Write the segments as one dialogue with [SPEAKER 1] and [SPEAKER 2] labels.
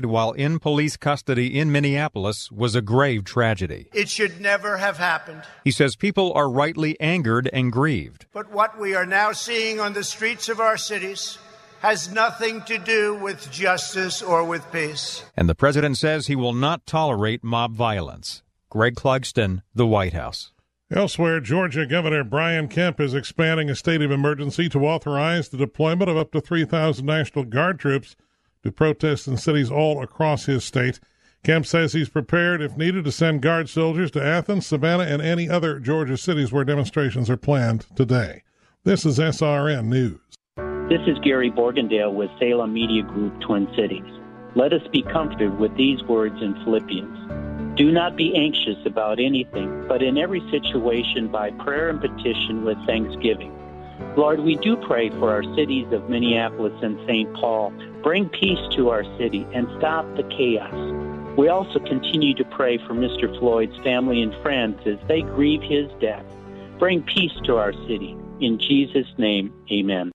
[SPEAKER 1] while in police custody in Minneapolis was a grave tragedy.
[SPEAKER 2] It should never have happened.
[SPEAKER 1] He says people are rightly angered and grieved.
[SPEAKER 2] But what we are now seeing on the streets of our cities has nothing to do with justice or with peace.
[SPEAKER 1] And the president says he will not tolerate mob violence. Greg Clugston, The White House.
[SPEAKER 3] Elsewhere, Georgia Governor Brian Kemp is expanding a state of emergency to authorize the deployment of up to 3,000 National Guard troops to protest in cities all across his state. Kemp says he's prepared, if needed, to send Guard soldiers to Athens, Savannah, and any other Georgia cities where demonstrations are planned today. This is SRN News.
[SPEAKER 4] This is Gary Borgendale with Salem Media Group Twin Cities. Let us be comforted with these words in Philippians. Do not be anxious about anything, but in every situation by prayer and petition with thanksgiving. Lord, we do pray for our cities of Minneapolis and St. Paul. Bring peace to our city and stop the chaos. We also continue to pray for Mr. Floyd's family and friends as they grieve his death. Bring peace to our city. In Jesus' name, amen.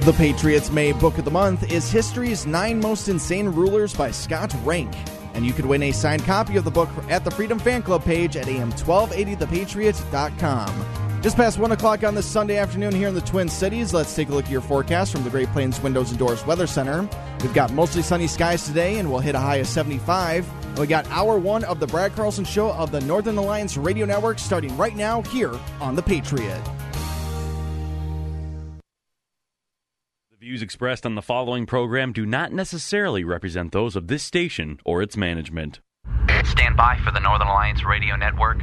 [SPEAKER 5] The Patriots May Book of the Month is History's Nine Most Insane Rulers by Scott Rank. And you could win a signed copy of the book at the Freedom Fan Club page at am1280thepatriot.com. Just past 1 o'clock on this Sunday afternoon here in the Twin Cities, let's take a look at your forecast from the Great Plains Windows and Doors Weather Center. We've got mostly sunny skies today, and we'll hit a high of 75. And we got hour one of the Brad Carlson Show of the Northern Alliance Radio Network starting right now here on The Patriot.
[SPEAKER 6] The views expressed on the following program do not necessarily represent those of this station or its management.
[SPEAKER 7] Stand by for the Northern Alliance Radio Network.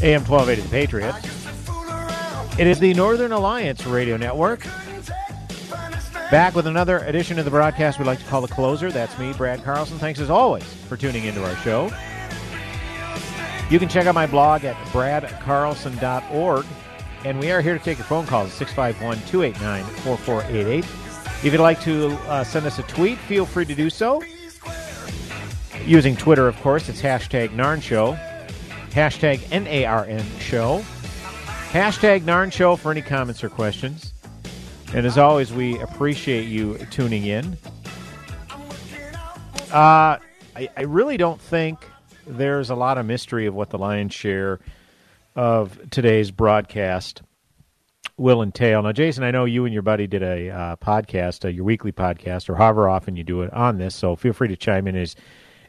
[SPEAKER 8] AM 1280 The Patriot. It is the Northern Alliance Radio Network. Back with another edition of the broadcast We'd like to call The Closer. That's me, Brad Carlson. Thanks as always for tuning into our show. You can check out my blog at bradcarlson.org. And we are here to take your phone calls at 651 289 4488. If you'd like to uh, send us a tweet, feel free to do so. Using Twitter, of course, it's hashtag Narn Show hashtag NARN show, hashtag NARN show for any comments or questions. And as always, we appreciate you tuning in. Uh, I, I really don't think there's a lot of mystery of what the lion's share of today's broadcast will entail. Now, Jason, I know you and your buddy did a uh, podcast, uh, your weekly podcast, or however often you do it on this. So feel free to chime in as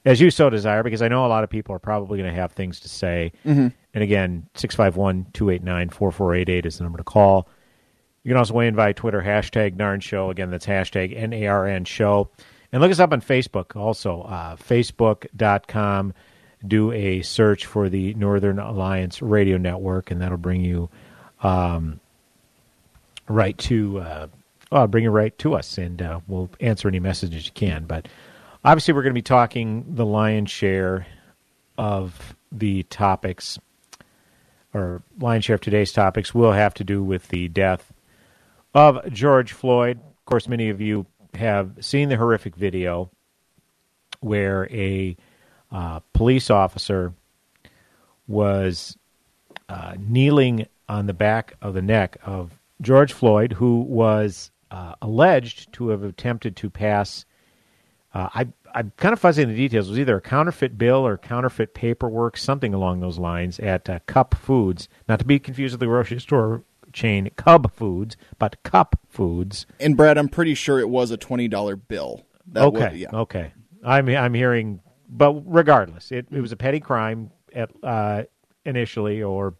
[SPEAKER 8] as you so desire, because I know a lot of people are probably going to have things to say.
[SPEAKER 5] Mm-hmm.
[SPEAKER 8] And again, 651 289 4488 is the number to call. You can also weigh in via Twitter, hashtag NARN Show. Again, that's hashtag N A R N Show. And look us up on Facebook also, uh, facebook.com. Do a search for the Northern Alliance Radio Network, and that'll bring you um, right to. Uh, well, bring you right to us, and uh, we'll answer any messages you can. But Obviously, we're going to be talking the lion's share of the topics, or lion's share of today's topics, will have to do with the death of George Floyd. Of course, many of you have seen the horrific video where a uh, police officer was uh, kneeling on the back of the neck of George Floyd, who was uh, alleged to have attempted to pass uh, I, I'm kind of fuzzy in the details. It was either a counterfeit bill or counterfeit paperwork, something along those lines, at uh, Cup Foods, not to be confused with the grocery store chain Cub Foods, but Cup Foods.
[SPEAKER 5] And Brad, I'm pretty sure it was a twenty dollar bill. That
[SPEAKER 8] okay,
[SPEAKER 5] was- yeah.
[SPEAKER 8] okay. I'm I'm hearing, but regardless, it, it was a petty crime at uh, initially, or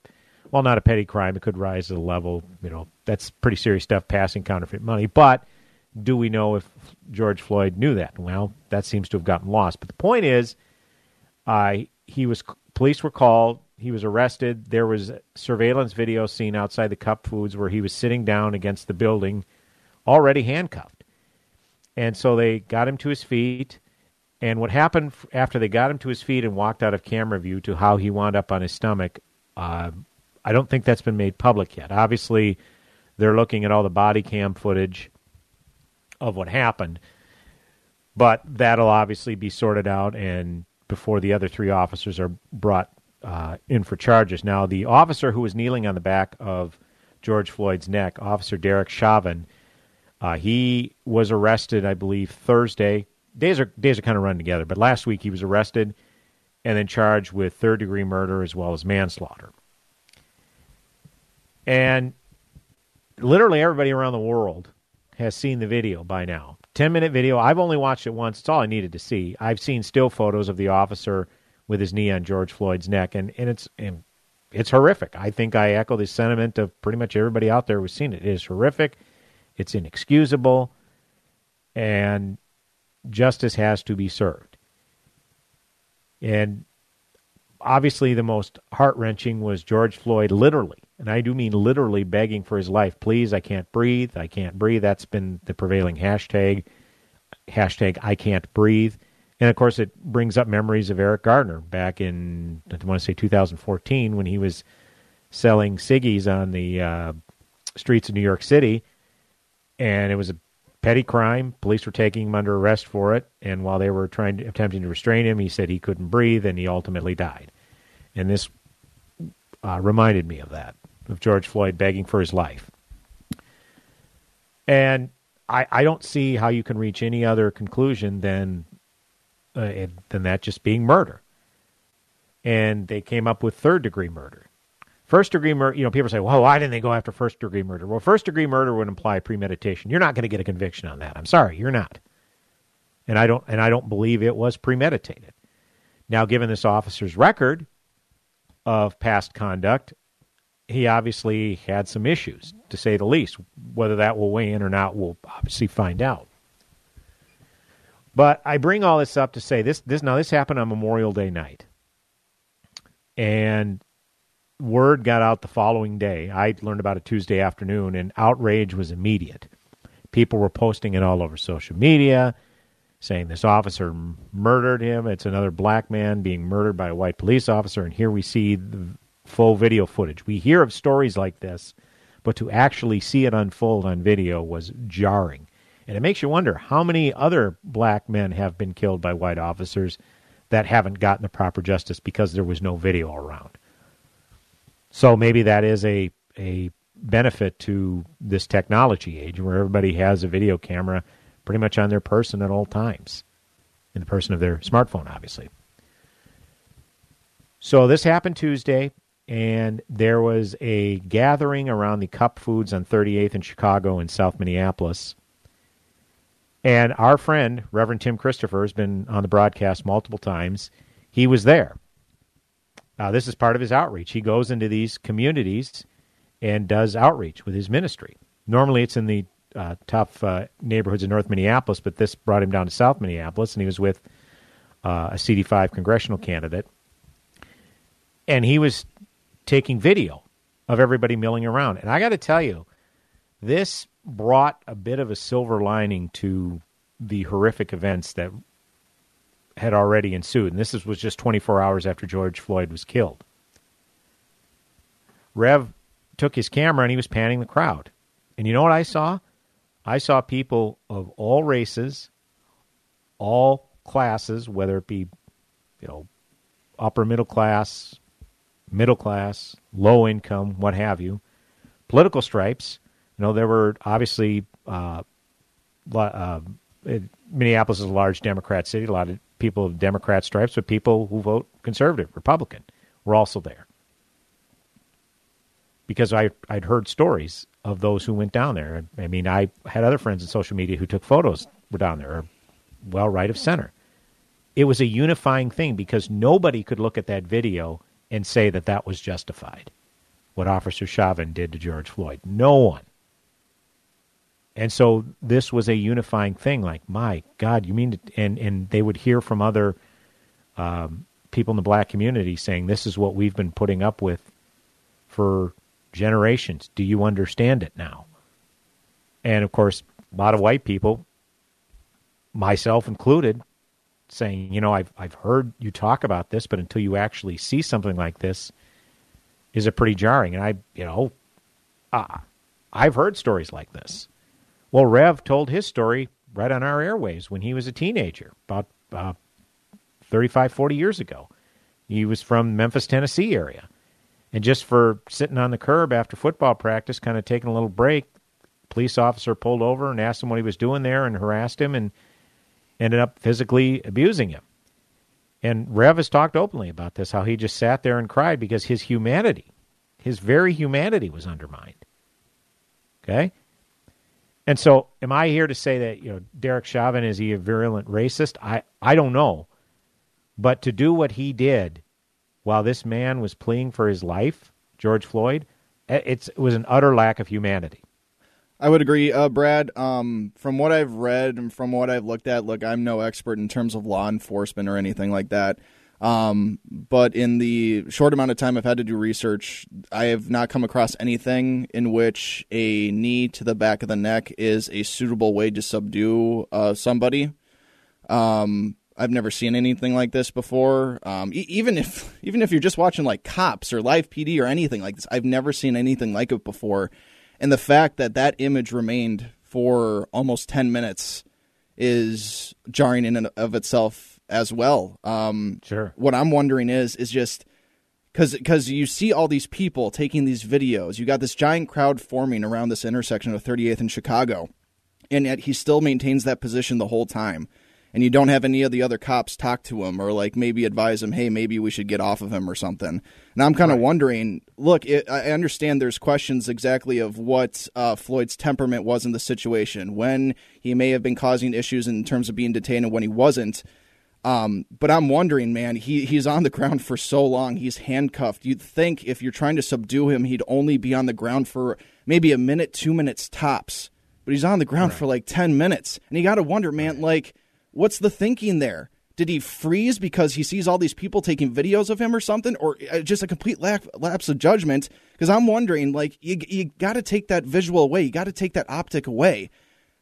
[SPEAKER 8] well, not a petty crime. It could rise to the level. You know, that's pretty serious stuff. Passing counterfeit money, but do we know if George Floyd knew that? Well, that seems to have gotten lost. But the point is, uh, he was police were called. He was arrested. There was surveillance video seen outside the Cup Foods where he was sitting down against the building, already handcuffed. And so they got him to his feet. And what happened after they got him to his feet and walked out of camera view to how he wound up on his stomach, uh, I don't think that's been made public yet. Obviously, they're looking at all the body cam footage of what happened, but that'll obviously be sorted out and before the other three officers are brought uh, in for charges. Now, the officer who was kneeling on the back of George Floyd's neck, Officer Derek Chauvin, uh, he was arrested, I believe, Thursday. Days are days are kind of run together, but last week he was arrested and then charged with third degree murder as well as manslaughter. And literally everybody around the world has seen the video by now. 10 minute video. I've only watched it once. It's all I needed to see. I've seen still photos of the officer with his knee on George Floyd's neck, and, and it's and it's horrific. I think I echo the sentiment of pretty much everybody out there who's seen it. It is horrific. It's inexcusable, and justice has to be served. And obviously, the most heart wrenching was George Floyd literally, and I do mean literally begging for his life. Please, I can't breathe. I can't breathe. That's been the prevailing hashtag. Hashtag I can't breathe. And of course, it brings up memories of Eric Gardner back in, I want to say 2014, when he was selling ciggies on the uh, streets of New York City. And it was a petty crime. Police were taking him under arrest for it. And while they were trying to, attempting to restrain him, he said he couldn't breathe and he ultimately died. And this uh, reminded me of that, of George Floyd begging for his life. And I, I don't see how you can reach any other conclusion than uh, it- than that just being murder. And they came up with third degree murder. First degree murder, you know, people say, well, why didn't they go after first degree murder? Well, first degree murder would imply premeditation. You're not going to get a conviction on that. I'm sorry, you're not. And I don't and I don't believe it was premeditated. Now, given this officer's record of past conduct, he obviously had some issues, to say the least. Whether that will weigh in or not, we'll obviously find out. But I bring all this up to say this this now this happened on Memorial Day night. And word got out the following day. I learned about it Tuesday afternoon and outrage was immediate. People were posting it all over social media saying this officer murdered him. It's another black man being murdered by a white police officer and here we see the full video footage. We hear of stories like this, but to actually see it unfold on video was jarring. And it makes you wonder how many other black men have been killed by white officers that haven't gotten the proper justice because there was no video around. So maybe that is a a benefit to this technology age where everybody has a video camera pretty much on their person at all times. In the person of their smartphone, obviously. So this happened Tuesday, and there was a gathering around the Cup Foods on 38th in Chicago and South Minneapolis. And our friend, Reverend Tim Christopher, has been on the broadcast multiple times. He was there. Uh, this is part of his outreach. He goes into these communities and does outreach with his ministry. Normally, it's in the uh, tough uh, neighborhoods of North Minneapolis, but this brought him down to South Minneapolis, and he was with uh, a CD5 congressional candidate. And he was taking video of everybody milling around. And I got to tell you, this brought a bit of a silver lining to the horrific events that had already ensued. And this is, was just 24 hours after George Floyd was killed. Rev took his camera and he was panning the crowd. And you know what I saw? I saw people of all races, all classes, whether it be, you know, upper middle class, middle class, low income, what have you, political stripes. You know, there were obviously uh, uh, Minneapolis is a large Democrat city. A lot of people of Democrat stripes, but people who vote conservative, Republican, were also there. because I I'd heard stories of those who went down there. I mean, I had other friends in social media who took photos were down there, well right of center. It was a unifying thing because nobody could look at that video and say that that was justified. What Officer Chauvin did to George Floyd, no one. And so this was a unifying thing. Like, my God, you mean? To, and and they would hear from other um, people in the black community saying, "This is what we've been putting up with for generations. Do you understand it now?" And of course, a lot of white people, myself included, saying, "You know, I've I've heard you talk about this, but until you actually see something like this, is it pretty jarring?" And I, you know, uh, I've heard stories like this. Well, Rev told his story right on our airways when he was a teenager, about uh, 35, 40 years ago. He was from Memphis, Tennessee area. And just for sitting on the curb after football practice, kind of taking a little break, police officer pulled over and asked him what he was doing there and harassed him and ended up physically abusing him. And Rev has talked openly about this, how he just sat there and cried because his humanity, his very humanity was undermined. Okay? And so, am I here to say that you know Derek Chauvin is he a virulent racist? I I don't know, but to do what he did while this man was pleading for his life, George Floyd, eh, it was an utter lack of humanity.
[SPEAKER 5] I would agree, uh, Brad. Um, from what I've read and from what I've looked at, look, I'm no expert in terms of law enforcement or anything like that. Um, but in the short amount of time I've had to do research, I have not come across anything in which a knee to the back of the neck is a suitable way to subdue uh, somebody. Um, I've never seen anything like this before. Um, e- even if even if you're just watching like Cops or Live PD or anything like this, I've never seen anything like it before. And the fact that that image remained for almost ten minutes is jarring in and of itself as well. Um,
[SPEAKER 8] sure.
[SPEAKER 5] What I'm wondering is is just because because you see all these people taking these videos. You got this giant crowd forming around this intersection of 38th and Chicago, and yet he still maintains that position the whole time. And you don't have any of the other cops talk to him or like maybe advise him, hey, maybe we should get off of him or something. And I'm kind of right. wondering. Look, it, I understand there's questions exactly of what uh, Floyd's temperament was in the situation, when he may have been causing issues in terms of being detained and when he wasn't. Um, but I'm wondering, man, he he's on the ground for so long. He's handcuffed. You'd think if you're trying to subdue him, he'd only be on the ground for maybe a minute, two minutes tops. But he's on the ground right. for like ten minutes, and you got to wonder, man, right. like what's the thinking there? Did he freeze because he sees all these people taking videos of him or something, or uh, just a complete lapse of judgment? Because I'm wondering, like, you you got to take that visual away. You got to take that optic away.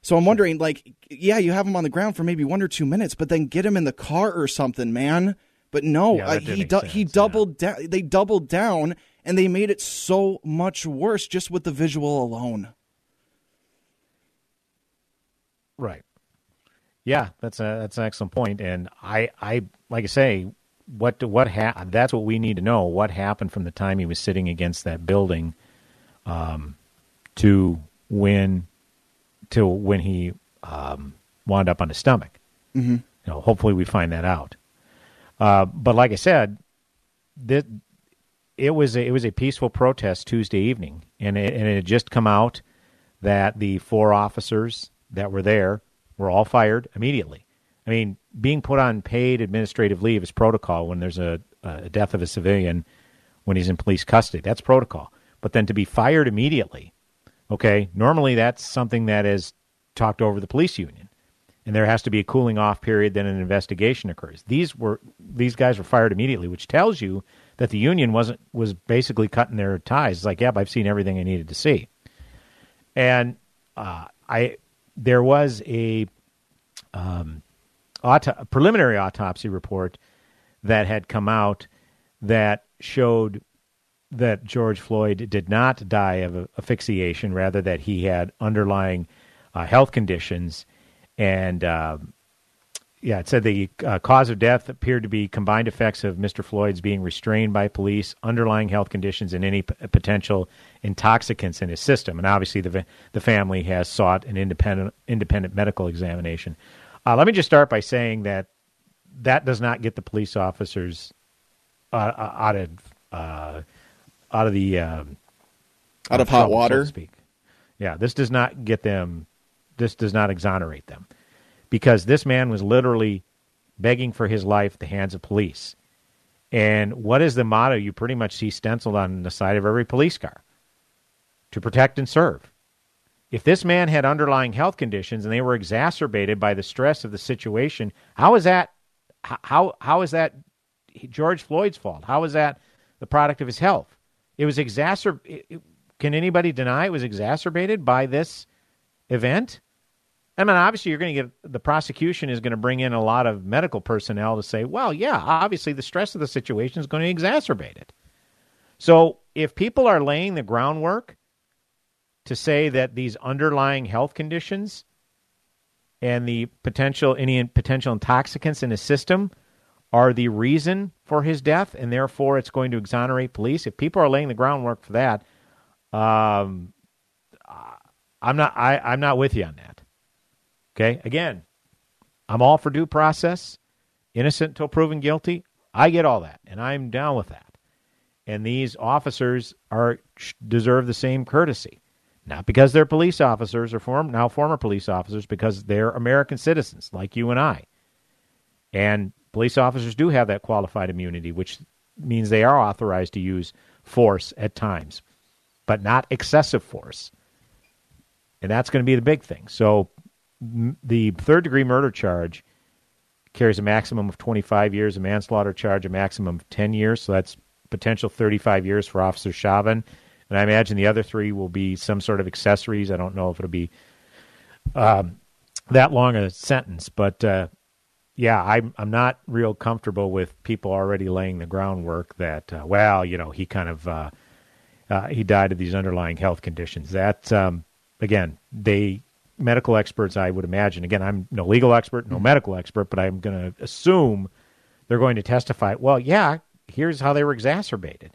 [SPEAKER 5] So I'm wondering, like, yeah, you have him on the ground for maybe one or two minutes, but then get him in the car or something, man. But no, yeah, uh, he du- sense, he doubled yeah. down. They doubled down, and they made it so much worse just with the visual alone.
[SPEAKER 8] Right. Yeah, that's a that's an excellent point, and I I like I say, what what ha- that's what we need to know. What happened from the time he was sitting against that building, um, to when till when he um, wound up on his stomach.
[SPEAKER 5] Mm-hmm. You
[SPEAKER 8] know, hopefully we find that out. Uh, but like I said, this, it was a, it was a peaceful protest Tuesday evening, and it, and it had just come out that the four officers that were there were all fired immediately. I mean, being put on paid administrative leave is protocol when there's a, a death of a civilian when he's in police custody. That's protocol. But then to be fired immediately Okay, normally that's something that is talked over the police union, and there has to be a cooling off period. Then an investigation occurs. These were these guys were fired immediately, which tells you that the union wasn't was basically cutting their ties. It's like, yep, I've seen everything I needed to see, and uh, I there was a um, auto- preliminary autopsy report that had come out that showed that George Floyd did not die of asphyxiation, rather that he had underlying uh, health conditions, and uh, yeah, it said the uh, cause of death appeared to be combined effects of Mr. Floyd's being restrained by police, underlying health conditions, and any p- potential intoxicants in his system. And obviously, the the family has sought an independent independent medical examination. Uh, let me just start by saying that that does not get the police officers uh, uh, out of out of the um,
[SPEAKER 5] Out of hot
[SPEAKER 8] trouble, so to
[SPEAKER 5] water?
[SPEAKER 8] speak. Yeah, this does not get them. This does not exonerate them, because this man was literally begging for his life at the hands of police. And what is the motto you pretty much see stenciled on the side of every police car? To protect and serve. If this man had underlying health conditions and they were exacerbated by the stress of the situation, how is that how how is that George Floyd's fault? How is that the product of his health? It was exacerbated. Can anybody deny it was exacerbated by this event? I mean, obviously, you're going to get the prosecution is going to bring in a lot of medical personnel to say, well, yeah, obviously, the stress of the situation is going to exacerbate it. So, if people are laying the groundwork to say that these underlying health conditions and the potential any potential intoxicants in his system are the reason for his death, and therefore it's going to exonerate police. If people are laying the groundwork for that, um, I'm not. I, I'm not with you on that. Okay. Again, I'm all for due process, innocent until proven guilty. I get all that, and I'm down with that. And these officers are deserve the same courtesy, not because they're police officers or form, now former police officers, because they're American citizens like you and I. And police officers do have that qualified immunity, which means they are authorized to use force at times, but not excessive force. And that's going to be the big thing. So the third degree murder charge carries a maximum of 25 years, a manslaughter charge a maximum of 10 years. So that's potential 35 years for Officer Chauvin. And I imagine the other three will be some sort of accessories. I don't know if it'll be um, that long a sentence, but uh, yeah, I'm I'm not real comfortable with people already laying the groundwork that uh, well, you know, he kind of uh, uh, he died of these underlying health conditions. That um, again, they medical experts, I would imagine. Again, I'm no legal expert, no medical expert, but I'm going to assume they're going to testify. Well, yeah, here's how they were exacerbated.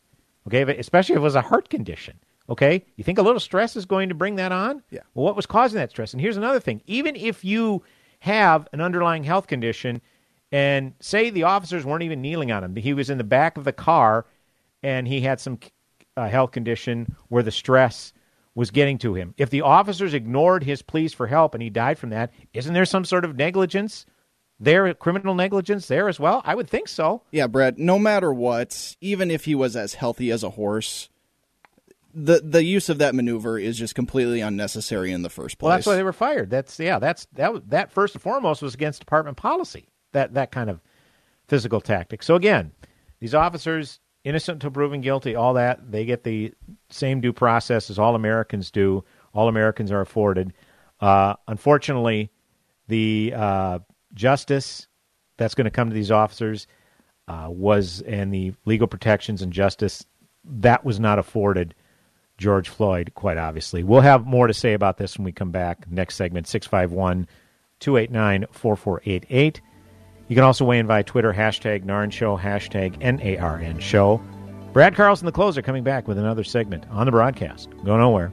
[SPEAKER 8] Okay, but especially if it was a heart condition. Okay, you think a little stress is going to bring that on?
[SPEAKER 5] Yeah.
[SPEAKER 8] Well, what was causing that stress? And here's another thing: even if you have an underlying health condition, and say the officers weren't even kneeling on him, he was in the back of the car, and he had some uh, health condition where the stress was getting to him. If the officers ignored his pleas for help and he died from that, isn't there some sort of negligence there, criminal negligence there as well? I would think so.
[SPEAKER 5] Yeah, Brett, no matter what, even if he was as healthy as a horse, the the use of that maneuver is just completely unnecessary in the first place.
[SPEAKER 8] Well, that's why they were fired. That's yeah, that's that that first and foremost was against department policy. That that kind of physical tactic. So again, these officers innocent until proven guilty, all that, they get the same due process as all Americans do. All Americans are afforded. Uh, unfortunately, the uh, justice that's going to come to these officers uh, was, and the legal protections and justice that was not afforded George Floyd, quite obviously. We'll have more to say about this when we come back. Next segment, 651 289 4488. You can also weigh in via Twitter, hashtag NARN Show, hashtag NARN Show. Brad Carlson, the closer, coming back with another segment on the broadcast. Go nowhere.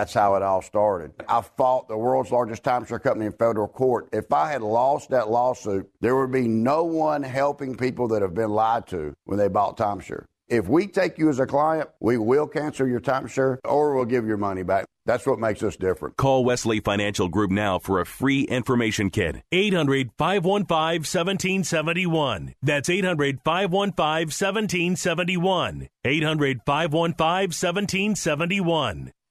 [SPEAKER 9] that's how it all started. I fought the world's largest timeshare company in federal court. If I had lost that lawsuit, there would be no one helping people that have been lied to when they bought timeshare. If we take you as a client, we will cancel your timeshare or we'll give your money back. That's what makes us different.
[SPEAKER 10] Call Wesley Financial Group now for a free information kit. 800 515 1771. That's 800 515 1771. 800 515 1771.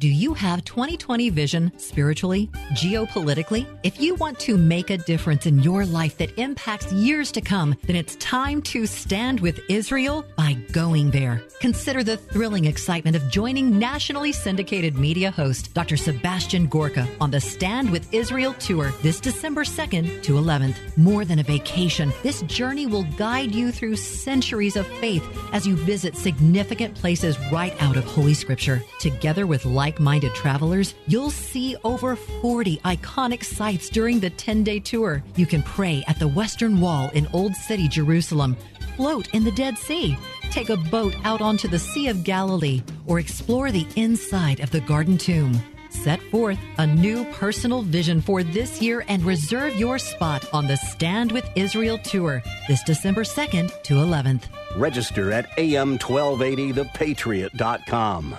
[SPEAKER 11] Do you have 2020 vision spiritually, geopolitically? If you want to make a difference in your life that impacts years to come, then it's time to stand with Israel by going there. Consider the thrilling excitement of joining nationally syndicated media host Dr. Sebastian Gorka on the Stand with Israel tour this December 2nd to 11th. More than a vacation, this journey will guide you through centuries of faith as you visit significant places right out of Holy Scripture. Together with like minded travelers, you'll see over 40 iconic sites during the 10 day tour. You can pray at the Western Wall in Old City, Jerusalem, float in the Dead Sea, take a boat out onto the Sea of Galilee, or explore the inside of the Garden Tomb. Set forth a new personal vision for this year and reserve your spot on the Stand with Israel tour this December 2nd to 11th.
[SPEAKER 12] Register at am1280thepatriot.com.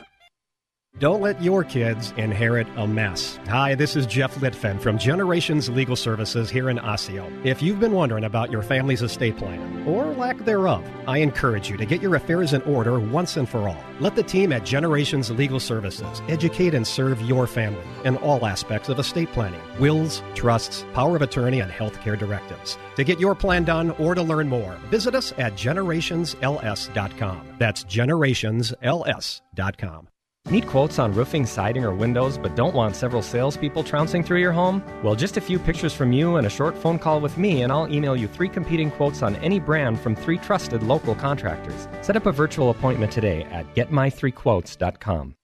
[SPEAKER 13] Don't let your kids inherit a mess. Hi, this is Jeff Litfen from Generations Legal Services here in Osseo. If you've been wondering about your family's estate plan, or lack thereof, I encourage you to get your affairs in order once and for all. Let the team at Generations Legal Services educate and serve your family in all aspects of estate planning wills, trusts, power of attorney, and healthcare directives. To get your plan done or to learn more, visit us at generationsls.com. That's generationsls.com.
[SPEAKER 14] Need quotes on roofing, siding, or windows, but don't want several salespeople trouncing through your home? Well, just a few pictures from you and a short phone call with me, and I'll email you three competing quotes on any brand from three trusted local contractors. Set up a virtual appointment today at getmy3quotes.com.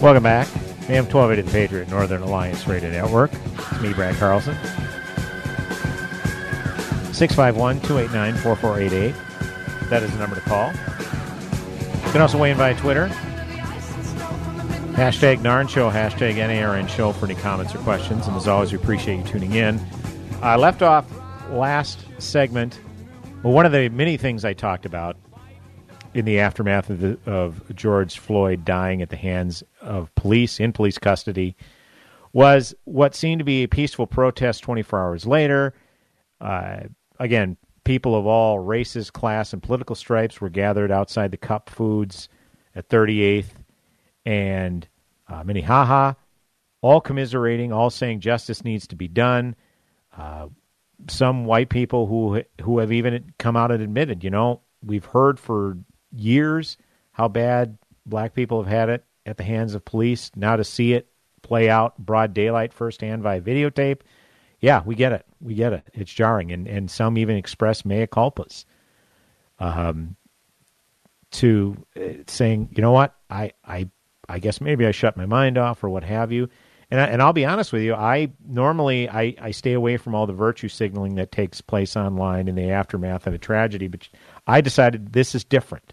[SPEAKER 8] Welcome back. AM 1280 The Patriot, Northern Alliance Radio Network. It's me, Brad Carlson. 651 289 4488. That is the number to call. You can also weigh in via Twitter. Hashtag NARN Show, hashtag NARN Show for any comments or questions. And as always, we appreciate you tuning in. I left off last segment. Well, one of the many things I talked about in the aftermath of, the, of George Floyd dying at the hands of police in police custody was what seemed to be a peaceful protest 24 hours later. Uh, again, people of all races, class, and political stripes were gathered outside the Cup Foods at 38th and uh, Minnehaha, all commiserating, all saying justice needs to be done. Uh, some white people who who have even come out and admitted, you know, we've heard for years how bad black people have had it at the hands of police. Now to see it play out broad daylight firsthand via videotape, yeah, we get it. We get it. It's jarring, and and some even express mea culpas. Um, to uh, saying, you know what, I I I guess maybe I shut my mind off or what have you. And I, and I'll be honest with you, I normally I, I stay away from all the virtue signaling that takes place online in the aftermath of a tragedy, but I decided this is different.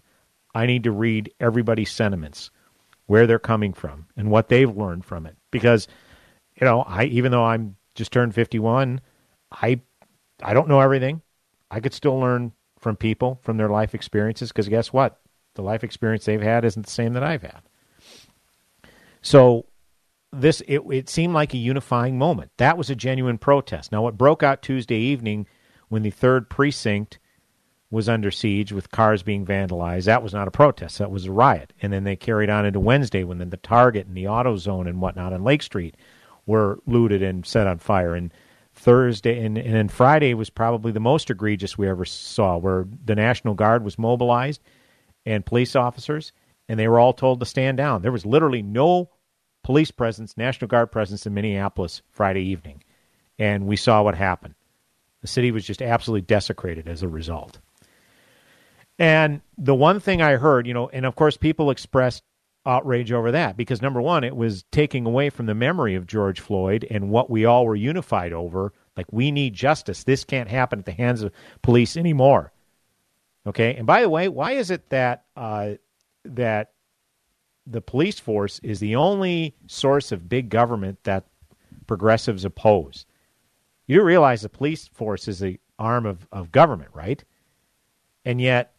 [SPEAKER 8] I need to read everybody's sentiments, where they're coming from, and what they've learned from it. Because, you know, I even though I'm just turned 51, I I don't know everything. I could still learn from people from their life experiences because guess what? The life experience they've had isn't the same that I've had. So this it, it seemed like a unifying moment. That was a genuine protest. Now what broke out Tuesday evening when the third precinct was under siege with cars being vandalized, that was not a protest. That was a riot. And then they carried on into Wednesday when then the Target and the AutoZone and whatnot on Lake Street were looted and set on fire. And Thursday and, and then Friday was probably the most egregious we ever saw, where the National Guard was mobilized and police officers, and they were all told to stand down. There was literally no police presence, National Guard presence in Minneapolis Friday evening. And we saw what happened. The city was just absolutely desecrated as a result. And the one thing I heard, you know, and of course people expressed outrage over that because number one, it was taking away from the memory of George Floyd and what we all were unified over. Like, we need justice. This can't happen at the hands of police anymore. Okay. And by the way, why is it that uh, that the police force is the only source of big government that progressives oppose. You do realize the police force is the arm of, of government, right? And yet,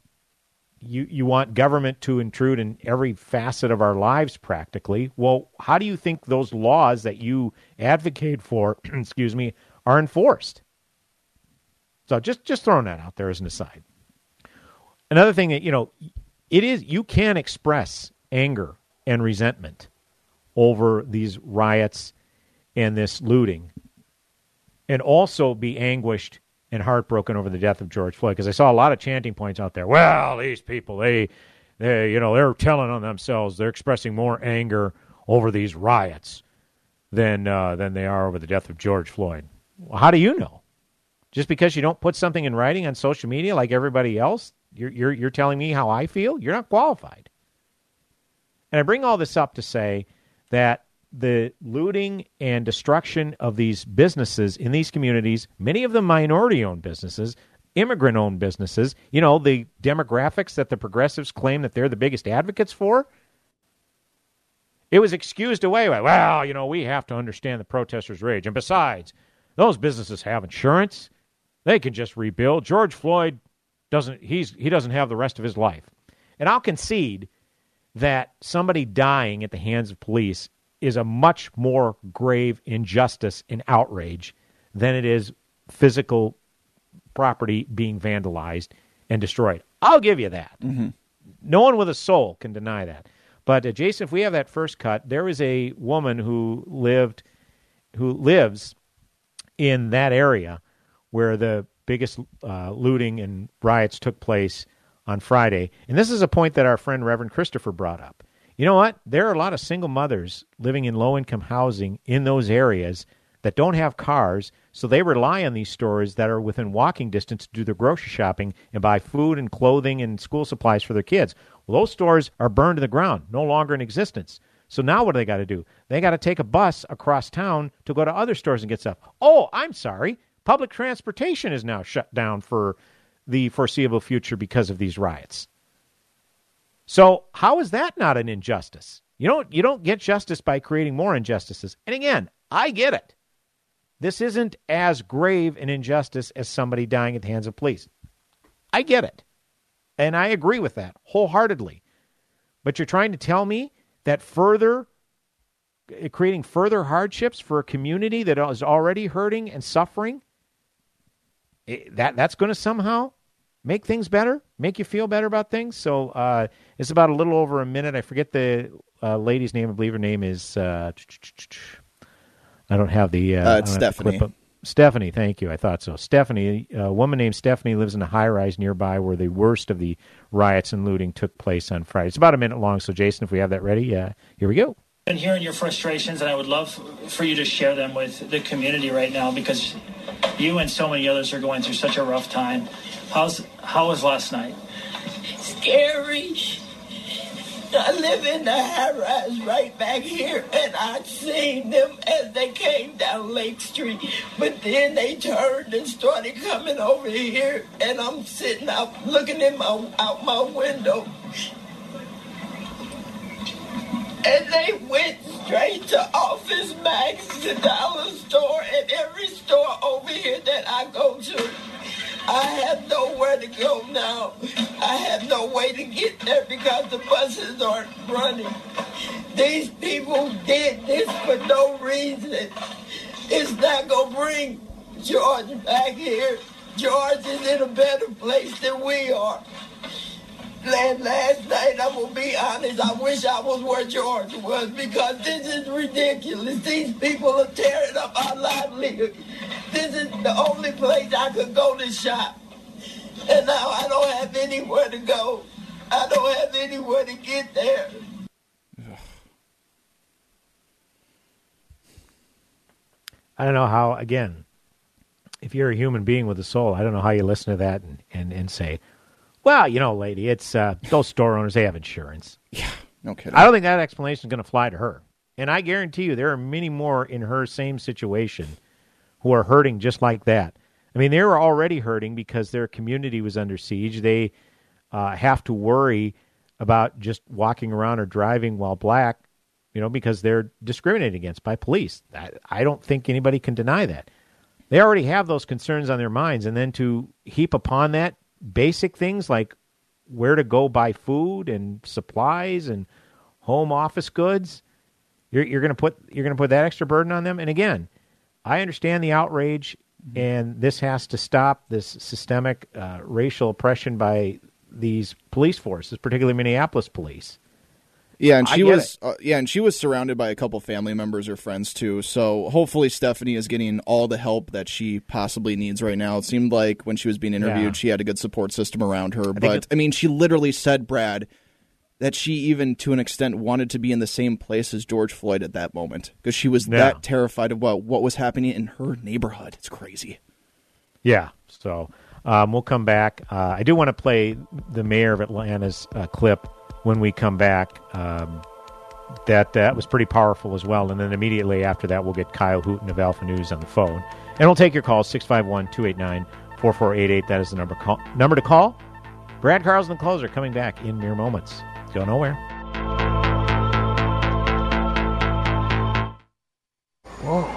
[SPEAKER 8] you, you want government to intrude in every facet of our lives practically. Well, how do you think those laws that you advocate for, excuse me, are enforced? So just just throwing that out there as an aside. Another thing that, you know, it is, you can express anger and resentment over these riots and this looting and also be anguished and heartbroken over the death of George Floyd because I saw a lot of chanting points out there. Well, these people, they, they, you know, they're telling on themselves. They're expressing more anger over these riots than uh, than they are over the death of George Floyd. Well, how do you know? Just because you don't put something in writing on social media like everybody else, you're you're you're telling me how I feel. You're not qualified. And I bring all this up to say that the looting and destruction of these businesses in these communities, many of them minority owned businesses, immigrant owned businesses, you know, the demographics that the progressives claim that they're the biggest advocates for. It was excused away by, well, you know, we have to understand the protesters' rage. And besides, those businesses have insurance. They can just rebuild. George Floyd doesn't he's he doesn't have the rest of his life. And I'll concede that somebody dying at the hands of police is a much more grave injustice and outrage than it is physical property being vandalized and destroyed. I'll give you that.
[SPEAKER 5] Mm-hmm.
[SPEAKER 8] No one with a soul can deny that. But uh, Jason, if we have that first cut, there is a woman who lived, who lives in that area where the biggest uh, looting and riots took place on Friday. And this is a point that our friend Reverend Christopher brought up. You know what? There are a lot of single mothers living in low income housing in those areas that don't have cars, so they rely on these stores that are within walking distance to do their grocery shopping and buy food and clothing and school supplies for their kids. Well, those stores are burned to the ground, no longer in existence. So now what do they got to do? They got to take a bus across town to go to other stores and get stuff. Oh, I'm sorry. Public transportation is now shut down for the foreseeable future because of these riots. So how is that not an injustice? You don't you don't get justice by creating more injustices. And again, I get it. This isn't as grave an injustice as somebody dying at the hands of police. I get it. And I agree with that wholeheartedly. But you're trying to tell me that further eh, creating further hardships for a community that is already hurting and suffering eh, that that's going to somehow make things better, make you feel better about things. So uh, it's about a little over a minute. I forget the uh, lady's name. I believe her name is. Uh, I don't have the.
[SPEAKER 5] Uh, it's Stephanie.
[SPEAKER 8] Stephanie, thank you. I thought so. Stephanie, a woman named Stephanie, lives in a high rise nearby where the worst of the riots and looting took place on Friday. It's about a minute long. So, Jason, if we have that ready, uh, here we go.
[SPEAKER 15] And hearing your frustrations, and I would love for you to share them with the community right now because you and so many others are going through such a rough time. How's how was last night?
[SPEAKER 16] Scary. I live in the high rise right back here, and I seen them as they came down Lake Street. But then they turned and started coming over here, and I'm sitting out looking in my out my window, and they went straight to Office Max, the dollar store, and every store over here that I go to. I have nowhere to go now. I have no way to get there because the buses aren't running. These people did this for no reason. It's not going to bring George back here. George is in a better place than we are. Last, last night, I'm going to be honest, I wish I was where George was because this is ridiculous. These people are tearing up our livelihood. This is the only place I could go to shop. And now I don't have anywhere to go. I don't have anywhere to get there.
[SPEAKER 8] I don't know how, again, if you're a human being with a soul, I don't know how you listen to that and, and, and say, well, you know, lady, it's uh, those store owners, they have insurance.
[SPEAKER 5] Yeah, no kidding.
[SPEAKER 8] I don't think that explanation is going to fly to her. And I guarantee you there are many more in her same situation who are hurting just like that. I mean, they were already hurting because their community was under siege. They uh, have to worry about just walking around or driving while black, you know, because they're discriminated against by police. I, I don't think anybody can deny that. They already have those concerns on their minds, and then to heap upon that basic things like where to go buy food and supplies and home office goods, you're, you're going to put you're going to put that extra burden on them. And again, I understand the outrage, and this has to stop this systemic uh, racial oppression by these police forces, particularly Minneapolis police.
[SPEAKER 5] Yeah, and she was uh, yeah, and she was surrounded by a couple family members or friends too. So hopefully Stephanie is getting all the help that she possibly needs right now. It seemed like when she was being interviewed,
[SPEAKER 8] Yeah.
[SPEAKER 5] she had a good support system around her.
[SPEAKER 8] think
[SPEAKER 5] But
[SPEAKER 8] it-
[SPEAKER 5] I mean, she literally said, Brad, that she even to an extent wanted to be in the same place as George Floyd at that moment because she was
[SPEAKER 8] Yeah.
[SPEAKER 5] that terrified of what what was happening in her neighborhood. It's crazy.
[SPEAKER 8] Yeah. So um, we'll come back. Uh, I do want to play the mayor of Atlanta's uh, clip when we come back. Um, that that was pretty powerful as well. And then immediately after that, we'll get Kyle Hooten of Alpha News on the phone. And we'll take your calls 651 289 4488. That is the number, call, number to call. Brad Carlson, the closer, coming back in mere moments. Go nowhere.
[SPEAKER 17] Whoa.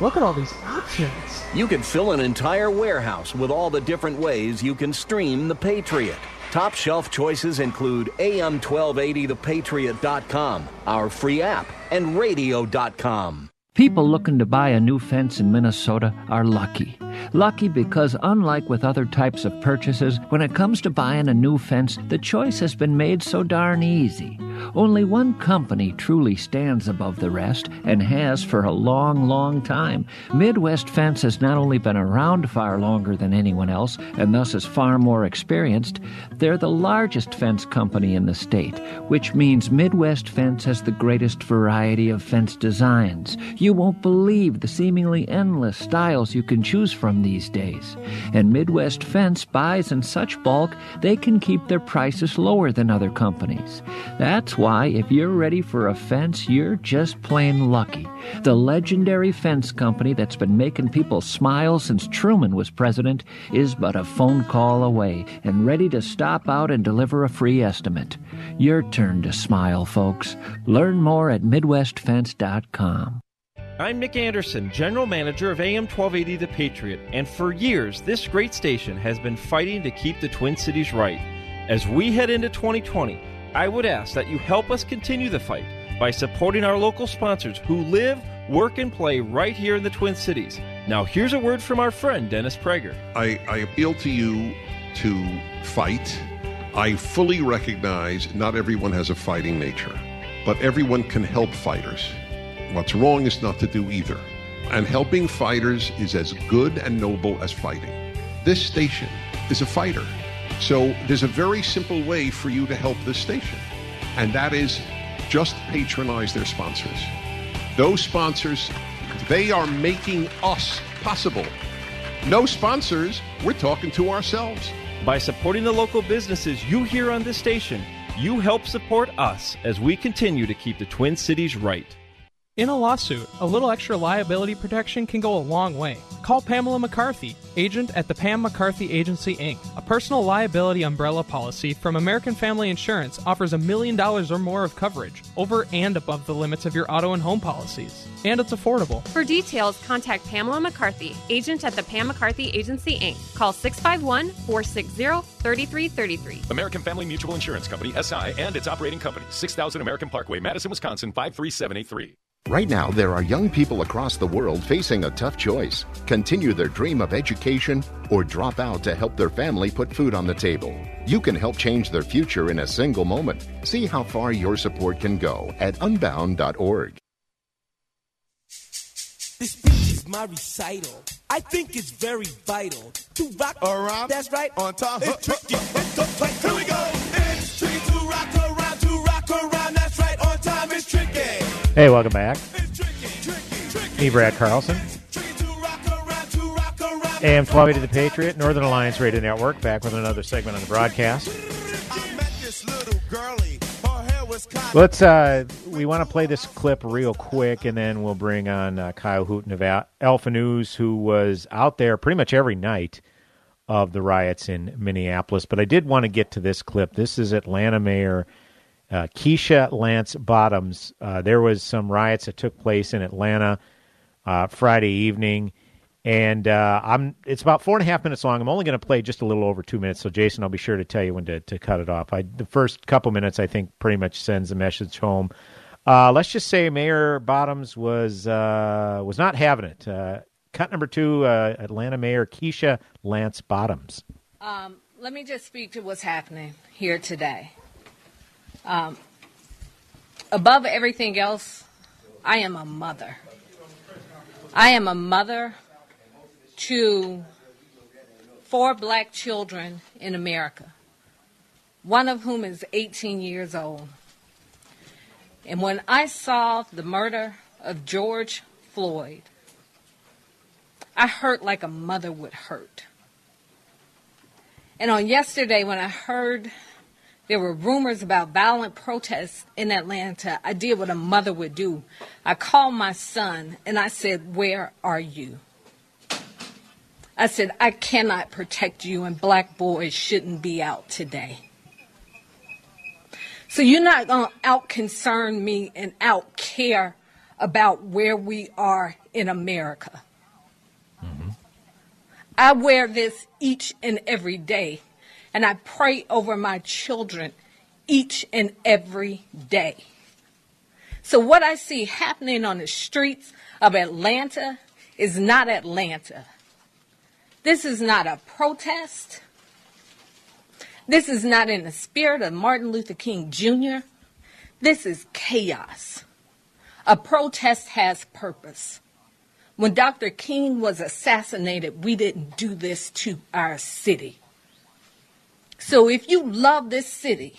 [SPEAKER 17] Look at all these options.
[SPEAKER 18] You could fill an entire warehouse with all the different ways you can stream The Patriot. Top shelf choices include AM1280thepatriot.com, our free app, and radio.com.
[SPEAKER 19] People looking to buy a new fence in Minnesota are lucky. Lucky because, unlike with other types of purchases, when it comes to buying a new fence, the choice has been made so darn easy. Only one company truly stands above the rest and has for a long, long time. Midwest Fence has not only been around far longer than anyone else and thus is far more experienced, they're the largest fence company in the state, which means Midwest Fence has the greatest variety of fence designs. You won't believe the seemingly endless styles you can choose from these days. And Midwest Fence buys in such bulk they can keep their prices lower than other companies. That's why, if you're ready for a fence, you're just plain lucky. The legendary fence company that's been making people smile since Truman was president is but a phone call away and ready to stop out and deliver a free estimate. Your turn to smile, folks. Learn more at MidwestFence.com.
[SPEAKER 20] I'm Nick Anderson, General Manager of AM 1280 The Patriot, and for years, this great station has been fighting to keep the Twin Cities right. As we head into 2020, I would ask that you help us continue the fight by supporting our local sponsors who live, work, and play right here in the Twin Cities. Now, here's a word from our friend Dennis Prager.
[SPEAKER 21] I, I appeal to you to fight. I fully recognize not everyone has a fighting nature, but everyone can help fighters. What's wrong is not to do either. And helping fighters is as good and noble as fighting. This station is a fighter. So there's a very simple way for you to help this station, and that is just patronize their sponsors. Those sponsors, they are making us possible. No sponsors, we're talking to ourselves.
[SPEAKER 20] By supporting the local businesses you hear on this station, you help support us as we continue to keep the Twin Cities right.
[SPEAKER 17] In a lawsuit, a little extra liability protection can go a long way. Call Pamela McCarthy, agent at the Pam McCarthy Agency Inc. A personal liability umbrella policy from American Family Insurance offers a million dollars or more of coverage, over and above the limits of your auto and home policies. And it's affordable.
[SPEAKER 22] For details, contact Pamela McCarthy, agent at the Pam McCarthy Agency Inc. Call 651 460 3333.
[SPEAKER 23] American Family Mutual Insurance Company, SI, and its operating company, 6000 American Parkway, Madison, Wisconsin, 53783.
[SPEAKER 24] Right now, there are young people across the world facing a tough choice continue their dream of education or drop out to help their family put food on the table. You can help change their future in a single moment. See how far your support can go at unbound.org.
[SPEAKER 25] This speech is my recital. I think it's very vital to rock around. That's right. On top. It's tricky. It's the fight. Here we go. It's tricky to rock
[SPEAKER 8] Hey, welcome back. Me, Brad Carlson. AM 12 to The Patriot, Northern Alliance Radio Network, back with another segment on the broadcast. Let's, uh, we want to play this clip real quick, and then we'll bring on uh, Kyle Hooten of Alpha News, who was out there pretty much every night of the riots in Minneapolis. But I did want to get to this clip. This is Atlanta Mayor uh, Keisha Lance Bottoms. Uh, there was some riots that took place in Atlanta uh, Friday evening, and uh, I'm. It's about four and a half minutes long. I'm only going to play just a little over two minutes. So Jason, I'll be sure to tell you when to, to cut it off. I, the first couple minutes, I think, pretty much sends the message home. Uh, let's just say Mayor Bottoms was uh, was not having it. Cut number two, Atlanta Mayor Keisha Lance Bottoms.
[SPEAKER 26] Um,
[SPEAKER 27] let me just speak to what's happening here today. Um, above everything else, I am a mother. I am a mother to four black children in America, one of whom is 18 years old. And when I saw the murder of George Floyd, I hurt like a mother would hurt. And on yesterday, when I heard there were rumors about violent protests in Atlanta, I did what a mother would do. I called my son and I said, Where are you? I said, I cannot protect you, and black boys shouldn't be out today. So you're not going to out concern me and out care about where we are in America. Mm-hmm. I wear this each and every day, and I pray over my children each and every day. So, what I see happening on the streets of Atlanta is not Atlanta. This is not a protest. This is not in the spirit of Martin Luther King Jr. This is chaos. A protest has purpose. When Dr. King was assassinated, we didn't do this to our city. So if you love this city,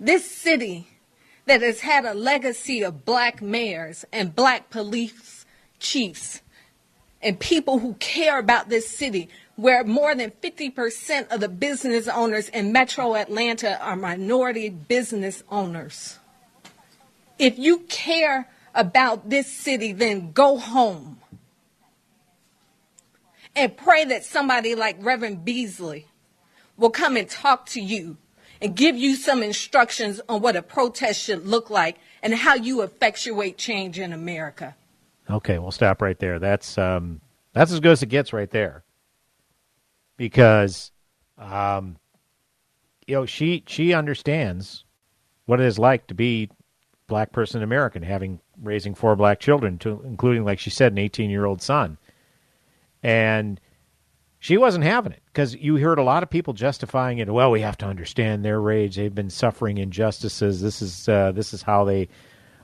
[SPEAKER 27] this city that has had a legacy of black mayors and black police chiefs and people who care about this city, where more than 50% of the business owners in metro Atlanta are minority business owners. If you care about this city, then go home. And pray that somebody like Reverend Beasley will come and talk to you and give you some instructions on what a protest should look like and how you effectuate change in America.
[SPEAKER 8] Okay, we'll stop right there. That's um, that's as good as it gets right there. Because, um, you know, she she understands what it is like to be black person American, having raising four black children, to, including, like she said, an 18 year old son. And she wasn't having it because you heard a lot of people justifying it. Well, we have to understand their rage; they've been suffering injustices. This is uh, this is how they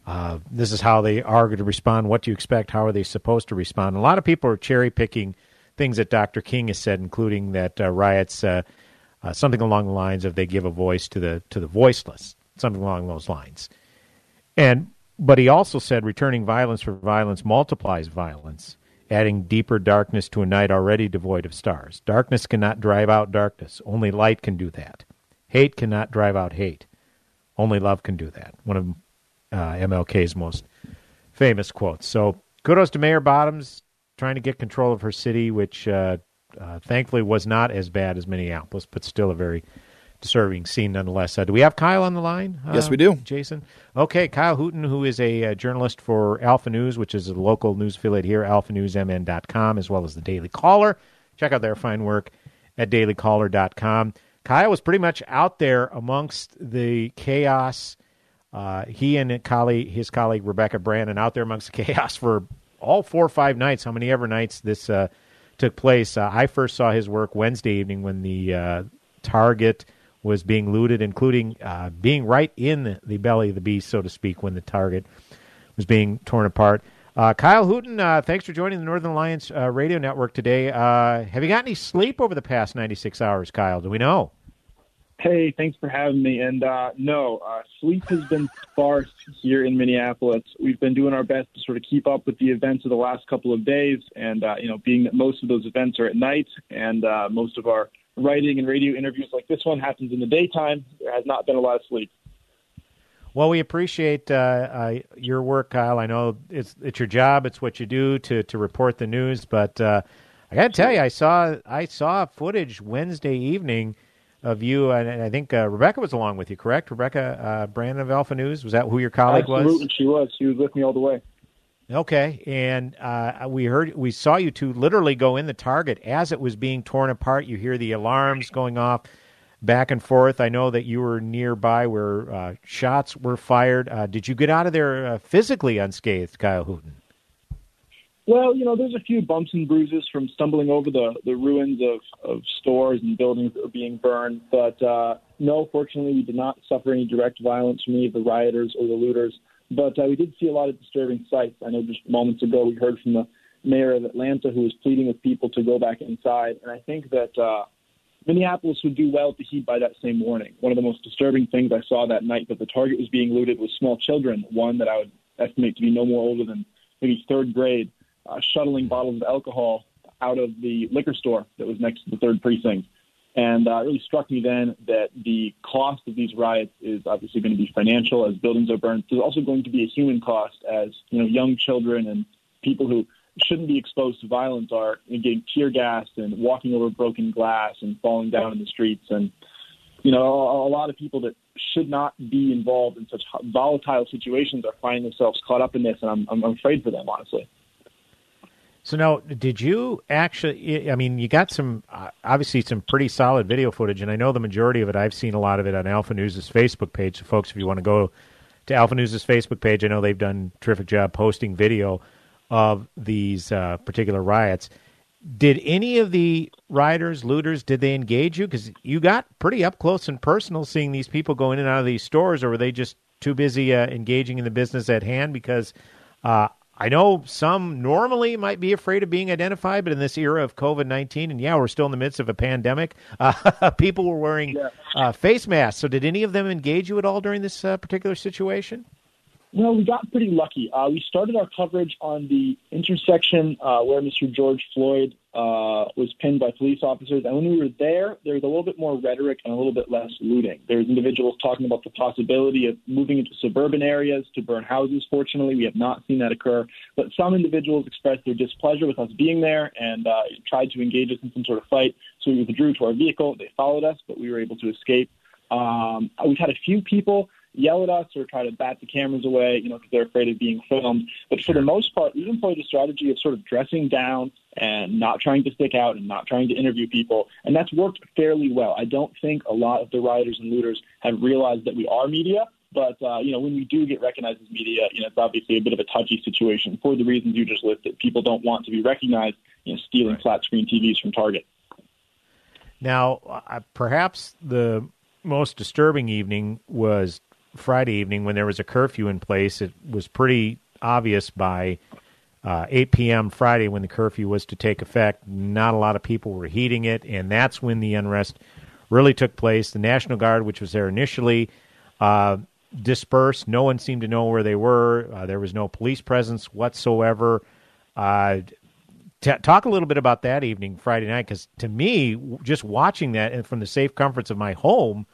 [SPEAKER 8] uh, this is how they are going to respond. What do you expect? How are they supposed to respond? a lot of people are cherry picking things that Dr. King has said, including that uh, riots, uh, uh, something along the lines of they give a voice to the to the voiceless, something along those lines. And but he also said returning violence for violence multiplies violence, adding deeper darkness to a night already devoid of stars. Darkness cannot drive out darkness. Only light can do that. Hate cannot drive out hate. Only love can do that. One of uh, MLK's most famous quotes. So kudos to Mayor Bottoms trying to get control of her city, which uh, uh, thankfully was not as bad as Minneapolis, but still a very disturbing scene nonetheless. Uh, do we have Kyle on the line?
[SPEAKER 5] Yes, we do.
[SPEAKER 8] Jason? Okay, Kyle Hooten, who is a, uh, journalist for Alpha News, which is a local news affiliate here, alphanewsmn.com, as well as the Daily Caller. Check out their fine work at dailycaller.com. Kyle was pretty much out there amongst the chaos. Uh, he and colleague, his colleague Rebecca Brannon out there amongst the chaos for all four or five nights, how many ever nights this uh, took place. Uh, I first saw his work Wednesday evening when the uh, Target was being looted, including uh, being right in the belly of the beast, so to speak, when the target was being torn apart. Uh, Kyle Hooten, uh, thanks for joining the Northern Alliance uh, Radio Network today. Uh, have you got any sleep over the past 96 hours, Kyle? Do we know?
[SPEAKER 28] Hey, thanks for having me. And uh, no, sleep has been sparse here in Minneapolis. We've been doing our best to sort of keep up with the events of the last couple of days, and you know, being that most of those events are at night, and most of our writing and radio interviews like this one happens in the daytime. There has not been a lot of sleep.
[SPEAKER 8] Well, we appreciate uh, uh, your work, Kyle. I know it's it's your job; it's what you do to to report the news. But uh, I got to tell you, I saw I saw footage Wednesday evening of you, and, I think uh, Rebecca was along with you. Correct, Rebecca uh, Brannon of Alpha News. Was that who your colleague
[SPEAKER 28] Absolutely,
[SPEAKER 8] was?
[SPEAKER 28] she was. She was with me all the way.
[SPEAKER 8] Okay, and uh, we heard we saw you two literally go in the target as it was being torn apart. You hear the alarms going off back and forth. I know that you were nearby where uh, shots were fired. Uh, did you get out of there uh, physically unscathed, Kyle Hooten?
[SPEAKER 28] Well, you know, there's a few bumps and bruises from stumbling over the, the ruins of, of stores and buildings that were being burned. But uh, no, fortunately, we did not suffer any direct violence from any of the rioters or the looters. But uh, we did see a lot of disturbing sights. I know just moments ago we heard from the mayor of Atlanta who was pleading with people to go back inside. And I think that uh, Minneapolis would do well to heed by that same warning. One of the most disturbing things I saw that night that the target was being looted was small children, one that I would estimate to be no more older than maybe third grade uh, shuttling bottles of alcohol out of the liquor store that was next to the third precinct. And uh, it really struck me then that the cost of these riots is obviously going to be financial as buildings are burned. There's also going to be a human cost as you know young children and people who shouldn't be exposed to violence are getting tear gassed and walking over broken glass and falling down in the streets. And you know a, lot of people that should not be involved in such volatile situations are finding themselves caught up in this, and I'm I'm afraid for them honestly.
[SPEAKER 8] So now, did you actually? I mean, you got some uh, obviously some pretty solid video footage, and I know the majority of it. I've seen a lot of it on Alpha News's Facebook page. So, folks, if you want to go to Alpha News's Facebook page, I know they've done a terrific job posting video of these uh, particular riots. Did any of the rioters, looters, did they engage you? Because you got pretty up close and personal seeing these people go in and out of these stores, or were they just too busy uh, engaging in the business at hand? Because uh, I know some normally might be afraid of being identified, but in this era of COVID 19, and yeah, we're still in the midst of a pandemic, uh, people were wearing yeah. uh, face masks. So, did any of them engage you at all during this uh, particular situation?
[SPEAKER 28] Well, we got pretty lucky. Uh, we started our coverage on the intersection uh, where Mr. George Floyd uh, was pinned by police officers. And when we were there, there was a little bit more rhetoric and a little bit less looting. There was individuals talking about the possibility of moving into suburban areas to burn houses. Fortunately, we have not seen that occur. But some individuals expressed their displeasure with us being there and uh, tried to engage us in some sort of fight. So we withdrew to our vehicle. They followed us, but we were able to escape. Um, we've had a few people yell at us or try to bat the cameras away, you know, because they're afraid of being filmed. But for the most part, we've employed a strategy of sort of dressing down and not trying to stick out and not trying to interview people. And that's worked fairly well. I don't think a lot of the rioters and looters have realized that we are media. But uh, you know, when we do get recognized as media, you know, it's obviously a bit of a touchy situation for the reasons you just listed. People don't want to be recognized, you know, stealing right. flat screen TVs from Target.
[SPEAKER 8] Now, uh, perhaps the most disturbing evening was Friday evening when there was a curfew in place. It was pretty obvious by uh, 8 p.m. Friday when the curfew was to take effect. Not a lot of people were heeding it, and that's when the unrest really took place. The National Guard, which was there initially, uh, dispersed. No one seemed to know where they were. Uh, there was no police presence whatsoever. Uh, t- talk a little bit about that evening, Friday night, because to me, just watching that and from the safe comforts of my home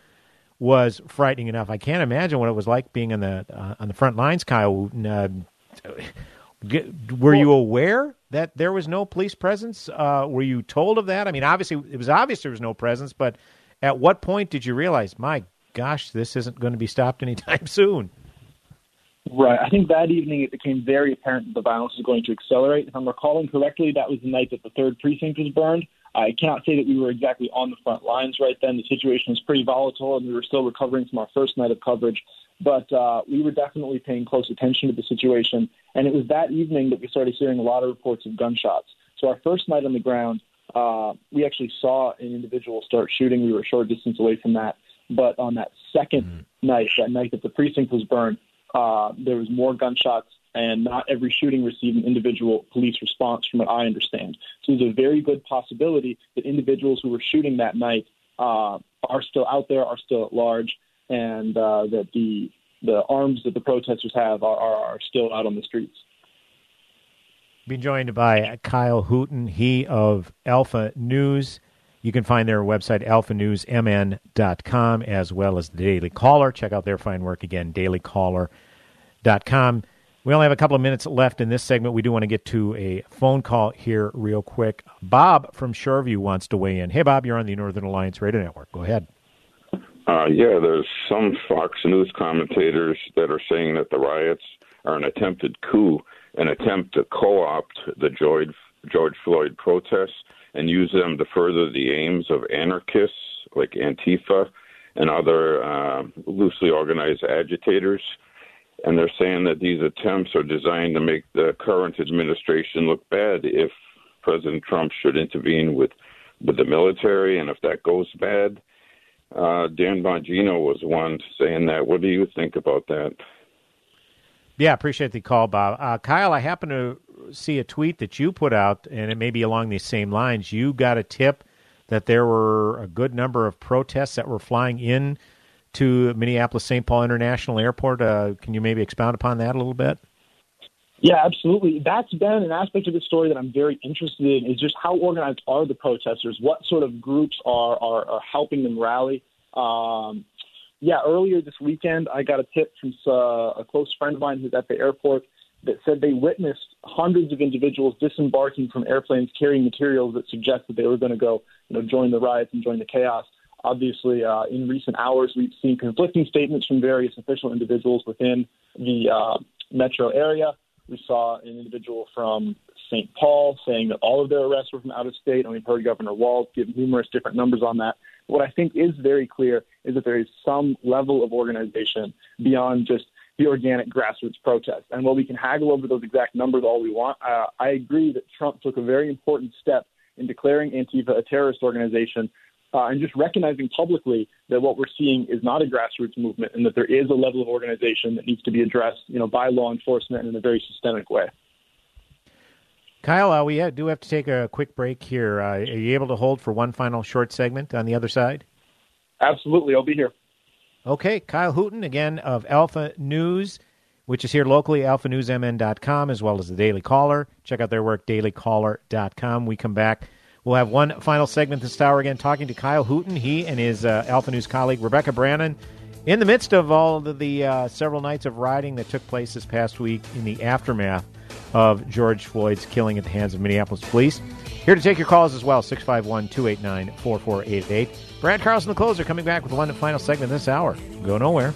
[SPEAKER 8] was frightening enough. I can't imagine what it was like being on the uh, on the front lines, Kyle. Uh, were you aware that there was no police presence? Uh, were you told of that? I mean, obviously it was obvious there was no presence, but at what point did you realize, my gosh, this isn't going to be stopped anytime soon?
[SPEAKER 28] Right. I think that evening it became very apparent that the violence was going to accelerate. If I'm recalling correctly, that was the night that the third precinct was burned. I cannot say that we were exactly on the front lines right then. The situation was pretty volatile, and we were still recovering from our first night of coverage. But uh, we were definitely paying close attention to the situation. And it was that evening that we started hearing a lot of reports of gunshots. So our first night on the ground, uh, we actually saw an individual start shooting. We were a short distance away from that. But on that 2nd mm-hmm. night, that night that the precinct was burned, uh, there was more gunshots and not every shooting received an individual police response, from what I understand. So there's a very good possibility that individuals who were shooting that night uh, are still out there, are still at large, and uh, that the the arms that the protesters have are, are, are still out on the streets.
[SPEAKER 8] Be joined by Kyle Hooten, he of Alpha News. You can find their website, alphanewsmn.com, as well as the Daily Caller. Check out their fine work again, dailycaller.com. We only have a couple of minutes left in this segment. We do want to get to a phone call here real quick. Bob from Shoreview wants to weigh in. Hey, Bob, you're on the Northern Alliance Radio Network. Go ahead.
[SPEAKER 29] Uh, yeah, there's some Fox News commentators that are saying that the riots are an attempted coup, an attempt to co-opt the George, George Floyd protests and use them to further the aims of anarchists like Antifa and other uh, loosely organized agitators and they're saying that these attempts are designed to make the current administration look bad if President Trump should intervene with with the military, and if that goes bad. Uh, Dan Bongino was one saying that. What do you think about that?
[SPEAKER 8] Yeah, appreciate the call, Bob. Uh, Kyle, I happen to see a tweet that you put out, and it may be along these same lines. You got a tip that there were a good number of protests that were flying in to Minneapolis St. Paul International Airport. Uh, can you maybe expound upon that a little bit?
[SPEAKER 28] Yeah, absolutely. That's been an aspect of the story that I'm very interested in. Is just how organized are the protesters? What sort of groups are are, are helping them rally? Um, yeah, earlier this weekend, I got a tip from uh, a close friend of mine who's at the airport that said they witnessed hundreds of individuals disembarking from airplanes carrying materials that suggest that they were going to go, you know, join the riots and join the chaos. Obviously, uh, in recent hours, we've seen conflicting statements from various official individuals within the uh, metro area. We saw an individual from St. Paul saying that all of their arrests were from out of state, and we've heard Governor Walz give numerous different numbers on that. What I think is very clear is that there is some level of organization beyond just the organic grassroots protest. And while we can haggle over those exact numbers all we want, uh, I agree that Trump took a very important step in declaring Antifa a terrorist organization uh, and just recognizing publicly that what we're seeing is not a grassroots movement and that there is a level of organization that needs to be addressed, you know, by law enforcement in a very systemic way.
[SPEAKER 8] Kyle, uh, we do have to take a quick break here. Uh, are you able to hold for one final short segment on the other side?
[SPEAKER 28] Absolutely, I'll be here.
[SPEAKER 8] Okay, Kyle Hooten, again, of Alpha News, which is here locally, alphanewsmn.com, as well as the Daily Caller. Check out their work, dailycaller.com. We come back. We'll have one final segment this hour again, talking to Kyle Hooten, he and his uh, Alpha News colleague, Rebecca Brannon, in the midst of all of the uh, several nights of rioting that took place this past week in the aftermath of George Floyd's killing at the hands of Minneapolis police. Here to take your calls as well, 651 289 4488. Brad Carlson, the closer, coming back with one final segment this hour. Go nowhere.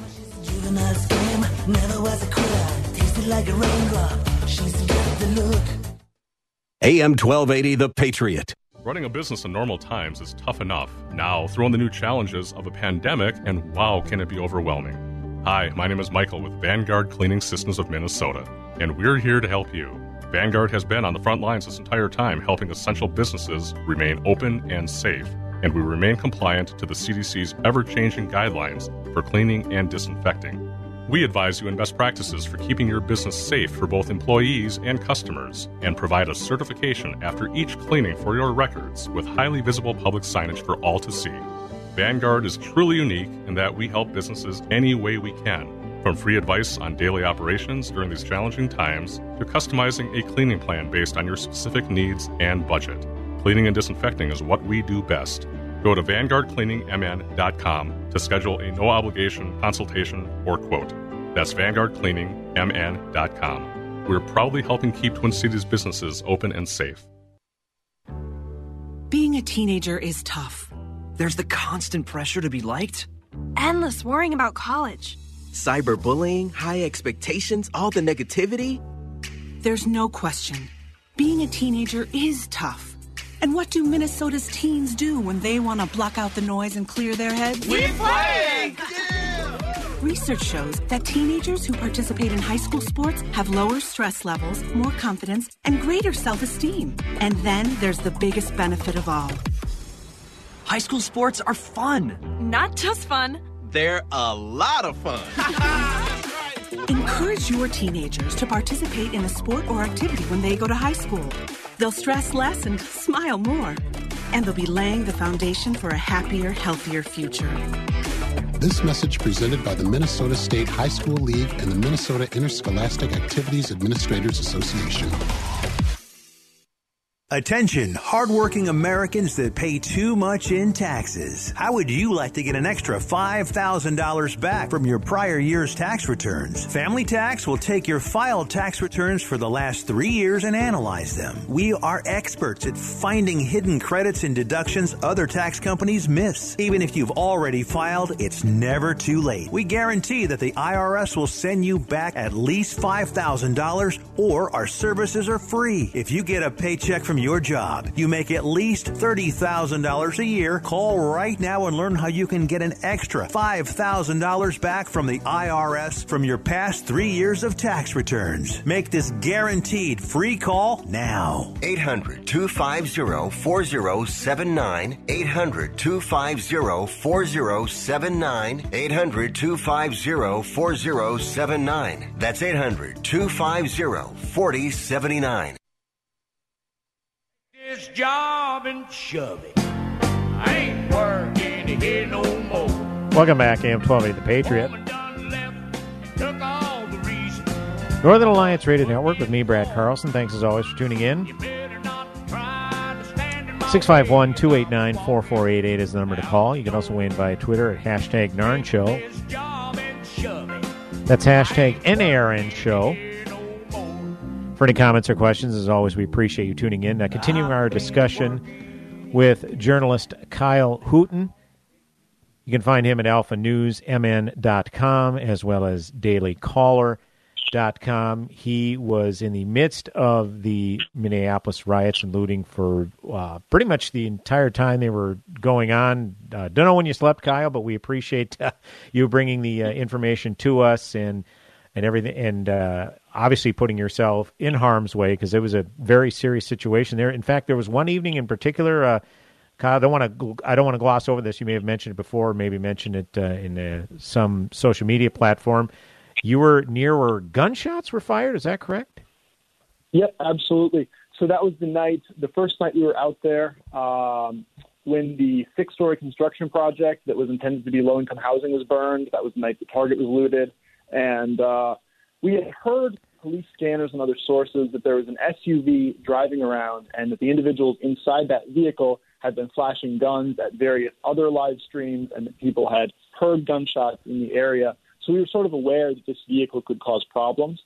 [SPEAKER 12] AM 1280, The Patriot.
[SPEAKER 30] Running a business in normal times is tough enough. Now, throw in the new challenges of a pandemic, and wow, can it be overwhelming. Hi, my name is Michael with Vanguard Cleaning Systems of Minnesota, and we're here to help you. Vanguard has been on the front lines this entire time helping essential businesses remain open and safe, and we remain compliant to the CDC's ever changing guidelines for cleaning and disinfecting. We advise you in best practices for keeping your business safe for both employees and customers, and provide a certification after each cleaning for your records with highly visible public signage for all to see. Vanguard is truly unique in that we help businesses any way we can, from free advice on daily operations during these challenging times to customizing a cleaning plan based on your specific needs and budget. Cleaning and disinfecting is what we do best. Go to VanguardCleaningMN.com to schedule a no obligation consultation or quote. That's VanguardCleaningMN.com. We're proudly helping keep Twin Cities businesses open and safe.
[SPEAKER 31] Being a teenager is tough. There's the constant pressure to be liked,
[SPEAKER 32] endless worrying about college,
[SPEAKER 31] cyberbullying, high expectations, all the negativity.
[SPEAKER 32] There's no question. Being a teenager is tough. And what do Minnesota's teens do when they want to block out the noise and clear their heads?
[SPEAKER 25] We play!
[SPEAKER 32] Research shows that teenagers who participate in high school sports have lower stress levels, more confidence, and greater self esteem. And then there's the biggest benefit of all
[SPEAKER 31] high school sports are fun.
[SPEAKER 32] Not just fun,
[SPEAKER 31] they're a lot of fun.
[SPEAKER 32] Encourage your teenagers to participate in a sport or activity when they go to high school. They'll stress less and smile more. And they'll be laying the foundation for a happier, healthier future.
[SPEAKER 33] This message presented by the Minnesota State High School League and the Minnesota Interscholastic Activities Administrators Association.
[SPEAKER 34] Attention, hardworking Americans that pay too much in taxes. How would you like to get an extra $5,000 back from your prior year's tax returns? Family Tax will take your filed tax returns for the last three years and analyze them. We are experts at finding hidden credits and deductions other tax companies miss. Even if you've already filed, it's never too late. We guarantee that the IRS will send you back at least $5,000 or our services are free. If you get a paycheck from from your job, you make at least $30,000 a year, call right now and learn how you can get an extra $5,000 back from the IRS from your past three years of tax returns. Make this guaranteed free call now.
[SPEAKER 35] 800 250 4079. 800 250 4079. 800 250 4079. That's 800 250 4079.
[SPEAKER 36] This job and shove it. I ain't working here no more.
[SPEAKER 8] Welcome back, AM 1280 The Patriot.
[SPEAKER 36] Took all the reason.
[SPEAKER 8] Northern Alliance Radio Network with me, Brad Carlson. Thanks as always for tuning in. 651 289 4488 is the number to call. You can also weigh in via Twitter at hashtag NARN Show. That's hashtag NARN Show. For any comments or questions, as always, we appreciate you tuning in. Now, continuing our discussion with journalist Kyle Hooten. You can find him at alphanewsmn.com as well as dailycaller.com. He was in the midst of the Minneapolis riots and looting for uh, pretty much the entire time they were going on. Uh, don't know when you slept, Kyle, but we appreciate uh, you bringing the uh, information to us and and everything, and uh, obviously putting yourself in harm's way because it was a very serious situation there. In fact, there was one evening in particular. Uh, Kyle, I don't want to. I don't want to gloss over this. You may have mentioned it before, maybe mentioned it uh, in uh, some social media platform. You were near where gunshots were fired. Is that correct?
[SPEAKER 28] Yep, absolutely. So that was the night, the first night we were out there um, when the six-story construction project that was intended to be low-income housing was burned. That was the night the target was looted, and uh, we had heard police scanners and other sources that there was an SUV driving around, and that the individuals inside that vehicle had been flashing guns at various other live streams, and that people had heard gunshots in the area. So we were sort of aware that this vehicle could cause problems.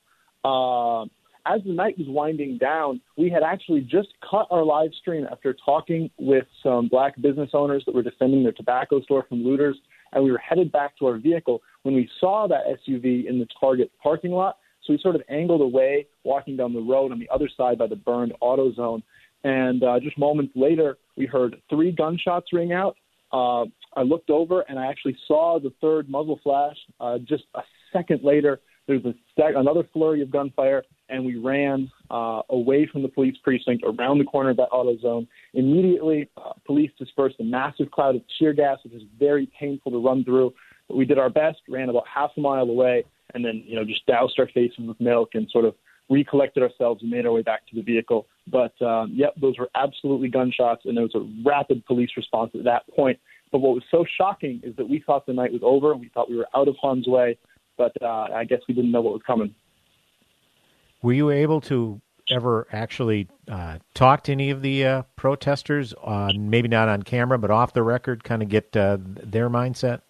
[SPEAKER 28] Uh, as the night was winding down, we had actually just cut our live stream after talking with some black business owners that were defending their tobacco store from looters, and we were headed back to our vehicle when we saw that SUV in the Target parking lot. So we sort of angled away, walking down the road on the other side by the burned auto zone. And uh, just moments later, we heard three gunshots ring out. Uh, I looked over and I actually saw the third muzzle flash. Uh, just a second later, there's a stag- another flurry of gunfire, and we ran uh, away from the police precinct around the corner of that auto zone. Immediately, uh, police dispersed a massive cloud of tear gas, which is very painful to run through. But we did our best, ran about half a mile away, and then you know just doused our faces with milk and sort of recollected ourselves and made our way back to the vehicle. But um, yep, those were absolutely gunshots, and there was a rapid police response at that point. But what was so shocking is that we thought the night was over. And we thought we were out of harm's way, but uh, I guess we didn't know what was coming.
[SPEAKER 8] Were you able to ever actually uh, talk to any of the uh, protesters, uh, maybe not on camera, but off the record, kind of get uh, their mindset?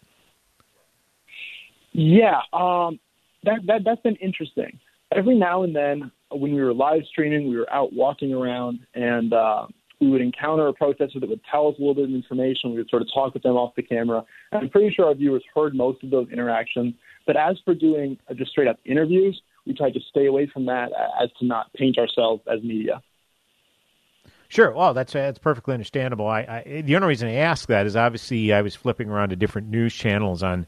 [SPEAKER 28] Yeah, um, that, that that's been interesting. Every now and then, when we were live streaming, we were out walking around, and uh, we would encounter a protester that would tell us a little bit of information. We would sort of talk with them off the camera. And I'm pretty sure our viewers heard most of those interactions. But as for doing uh, just straight up interviews, we tried to stay away from that as to not paint ourselves as media.
[SPEAKER 8] Sure. Well, that's that's perfectly understandable. I, I the only reason I ask that is obviously I was flipping around to different news channels on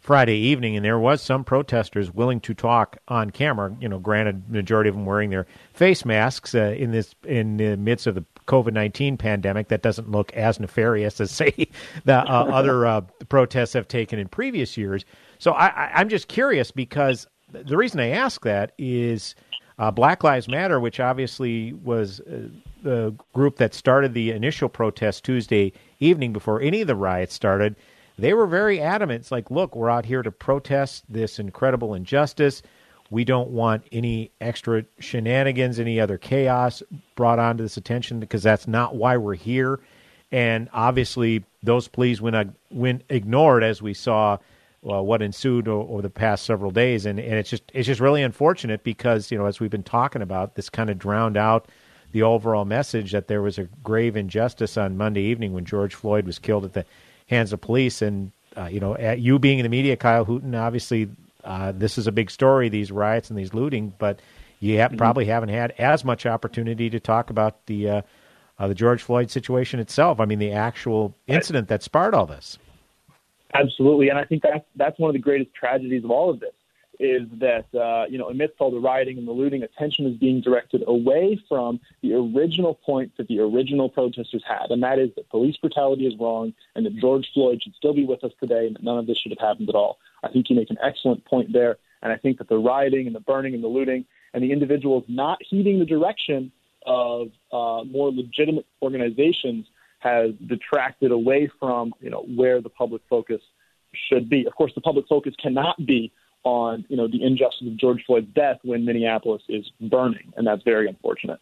[SPEAKER 8] Friday evening, and there was some protesters willing to talk on camera. You know, granted, majority of them wearing their face masks uh, in this in the midst of the COVID nineteen pandemic. That doesn't look as nefarious as say the uh, other uh, protests have taken in previous years. So I, I'm just curious because the reason I ask that is uh, Black Lives Matter, which obviously was uh, the group that started the initial protest Tuesday evening before any of the riots started. They were very adamant. It's like, look, we're out here to protest this incredible injustice. We don't want any extra shenanigans, any other chaos brought onto this attention because that's not why we're here. And obviously, those pleas went, went ignored as we saw well, what ensued over the past several days, and, and it's just it's just really unfortunate because you know as we've been talking about, this kind of drowned out the overall message that there was a grave injustice on Monday evening when George Floyd was killed at the hands of police, and uh, you know, at you being in the media, Kyle Hooten, obviously uh, this is a big story, these riots and these looting, but you have, probably haven't had as much opportunity to talk about the uh, uh, the George Floyd situation itself. I mean, the actual incident that sparked all this.
[SPEAKER 28] Absolutely, and I think that's that's one of the greatest tragedies of all of this is that uh, you know amidst all the rioting and the looting, attention is being directed away from the original point that the original protesters had, and that is that police brutality is wrong, and that George Floyd should still be with us today, and that none of this should have happened at all. I think you make an excellent point there, and I think that the rioting and the burning and the looting and the individuals not heeding the direction of uh, more legitimate organizations has detracted away from you know where the public focus should be. Of course, the public focus cannot be on you know the injustice of George Floyd's death when Minneapolis is burning, and that's very unfortunate.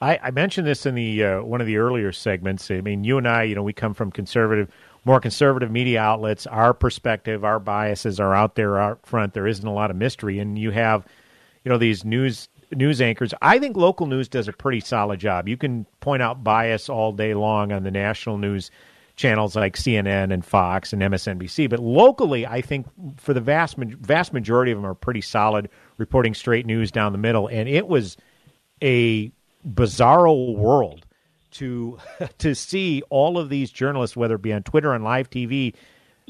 [SPEAKER 8] I, I mentioned this in the uh, one of the earlier segments. I mean, you and I, you know, we come from conservative, more conservative media outlets. Our perspective, our biases are out there out front. There isn't a lot of mystery, and you have, you know, these news news anchors. I think local news does a pretty solid job. You can point out bias all day long on the national news channels like CNN and Fox and MSNBC, but locally, I think for the vast vast majority of them are pretty solid, reporting straight news down the middle. And it was a bizarro world to to see all of these journalists, whether it be on Twitter and live TV,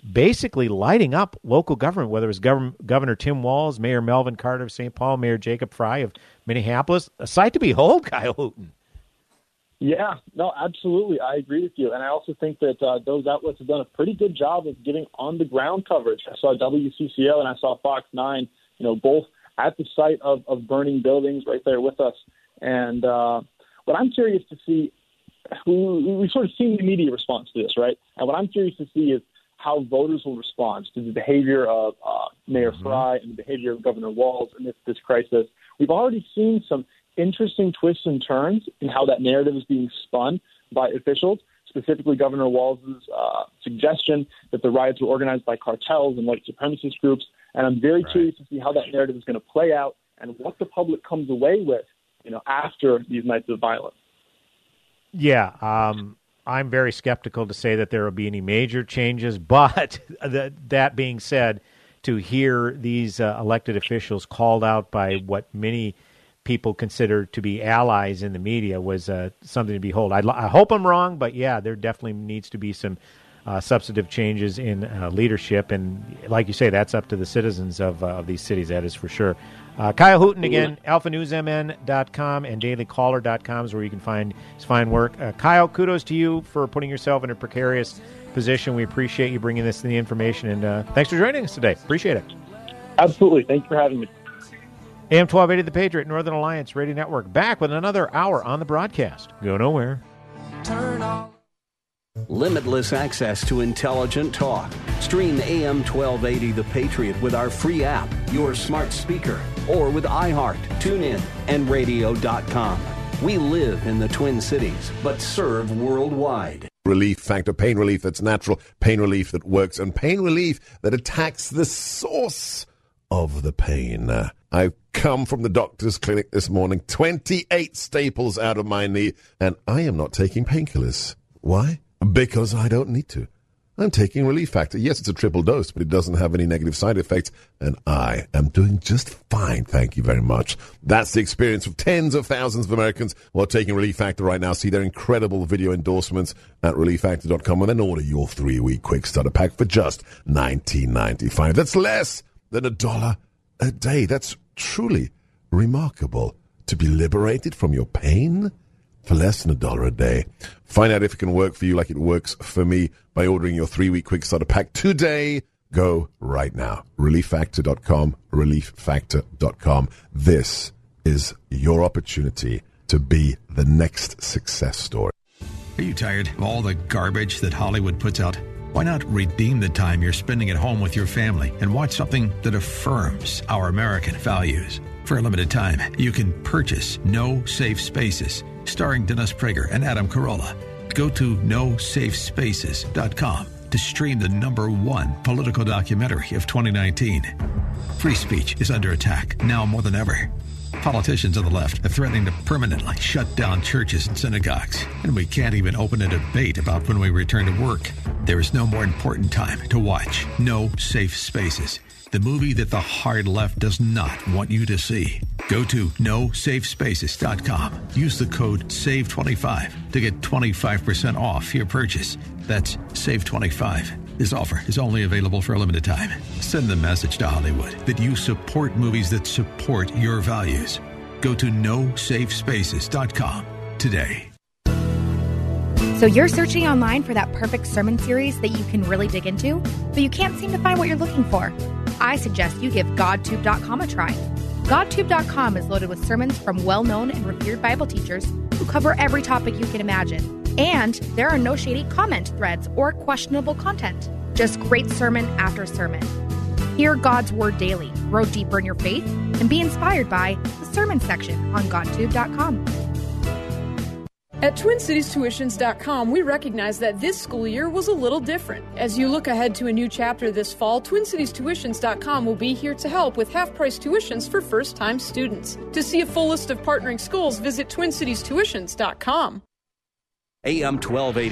[SPEAKER 8] basically lighting up local government, whether it's Governor, Governor Tim Walz, Mayor Melvin Carter of St. Paul, Mayor Jacob Frey of Minneapolis. A sight to behold, Kyle Hooten.
[SPEAKER 28] Yeah, no, absolutely. I agree with you. And I also think that uh, those outlets have done a pretty good job of getting on the ground coverage. I saw WCCO and I saw Fox 9, you know, both at the site of, of burning buildings right there with us. And uh, what I'm curious to see, we, we've sort of seen the media response to this, right? And what I'm curious to see is how voters will respond to the behavior of uh, Mayor mm-hmm. Frey and the behavior of Governor Walz in this, this crisis. We've already seen some interesting twists and turns in how that narrative is being spun by officials, specifically Governor Walz's uh, suggestion that the riots were organized by cartels and white supremacist groups. And I'm very right. curious to see how that narrative is going to play out and what the public comes away with, you know, after these nights of violence.
[SPEAKER 8] Yeah, um, I'm very skeptical to say that there will be any major changes. But that being said, to hear these uh, elected officials called out by what many people consider to be allies in the media was uh, something to behold. I, I, hope I'm wrong, but yeah, there definitely needs to be some uh, substantive changes in uh, leadership, and like you say, that's up to the citizens of, uh, of these cities. That is for sure. Uh, Kyle Hooten again, alphanewsmn.com and dailycaller.com is where you can find his fine work. Uh, Kyle, kudos to you for putting yourself in a precarious position. We appreciate you bringing this the information, and thanks for joining us today. Appreciate it.
[SPEAKER 28] Absolutely. Thanks for having me.
[SPEAKER 8] AM 1280 The Patriot, Northern Alliance Radio Network, back with another hour on the broadcast. Go nowhere. Turn on.
[SPEAKER 12] Limitless access to intelligent talk. Stream AM 1280 The Patriot with our free app, your smart speaker, or with iHeart, TuneIn, and radio.com. We live in the Twin Cities, but serve worldwide.
[SPEAKER 37] Relief factor, pain relief that's natural, pain relief that works, and pain relief that attacks the source of the pain. I've come from the doctor's clinic this morning, 28 staples out of my knee, and I am not taking painkillers. Why? Because I don't need to. I'm taking Relief Factor. Yes, it's a triple dose, but it doesn't have any negative side effects, and I am doing just fine. Thank you very much. That's the experience of tens of thousands of Americans who are taking Relief Factor right now. See their incredible video endorsements at relieffactor.com and then order your three week quick starter pack for just $19.95. That's less than a dollar a day. That's truly remarkable. To be liberated from your pain for less than a dollar a day. Find out if it can work for you like it works for me by ordering your three week quick starter pack today. Go right now. ReliefFactor.com, ReliefFactor.com. This is your opportunity to be the next success story.
[SPEAKER 38] Are you tired of all the garbage that Hollywood puts out? Why not redeem the time you're spending at home with your family and watch something that affirms our American values? For a limited time, you can purchase No Safe Spaces, starring Dennis Prager and Adam Carolla. Go to nosafespaces.com to stream the number one political documentary of 2019. Free speech is under attack now more than ever. Politicians on the left are threatening to permanently shut down churches and synagogues, and we can't even open a debate about when we return to work. There is no more important time to watch No Safe Spaces, the movie that the hard left does not want you to see. Go to nosafespaces.com. Use the code SAVE25 to get 25% off your purchase. That's SAVE25. This offer is only available for a limited time. Send the message to Hollywood that you support movies that support your values. Go to nosafespaces.com today.
[SPEAKER 39] So you're searching online for that perfect sermon series that you can really dig into, but you can't seem to find what you're looking for. I suggest you give GodTube.com a try. GodTube.com is loaded with sermons from well known and revered Bible teachers who cover every topic you can imagine. And there are no shady comment threads or questionable content, just great sermon after sermon. Hear God's Word daily, grow deeper in your faith, and be inspired by the sermon section on GodTube.com.
[SPEAKER 40] At TwinCitiesTuitions.com, we recognize that this school year was a little different. As you look ahead to a new chapter this fall, TwinCitiesTuitions.com will be here to help with half price tuitions for first time students. To see a full list of partnering schools, visit TwinCitiesTuitions.com.
[SPEAKER 12] AM 1280.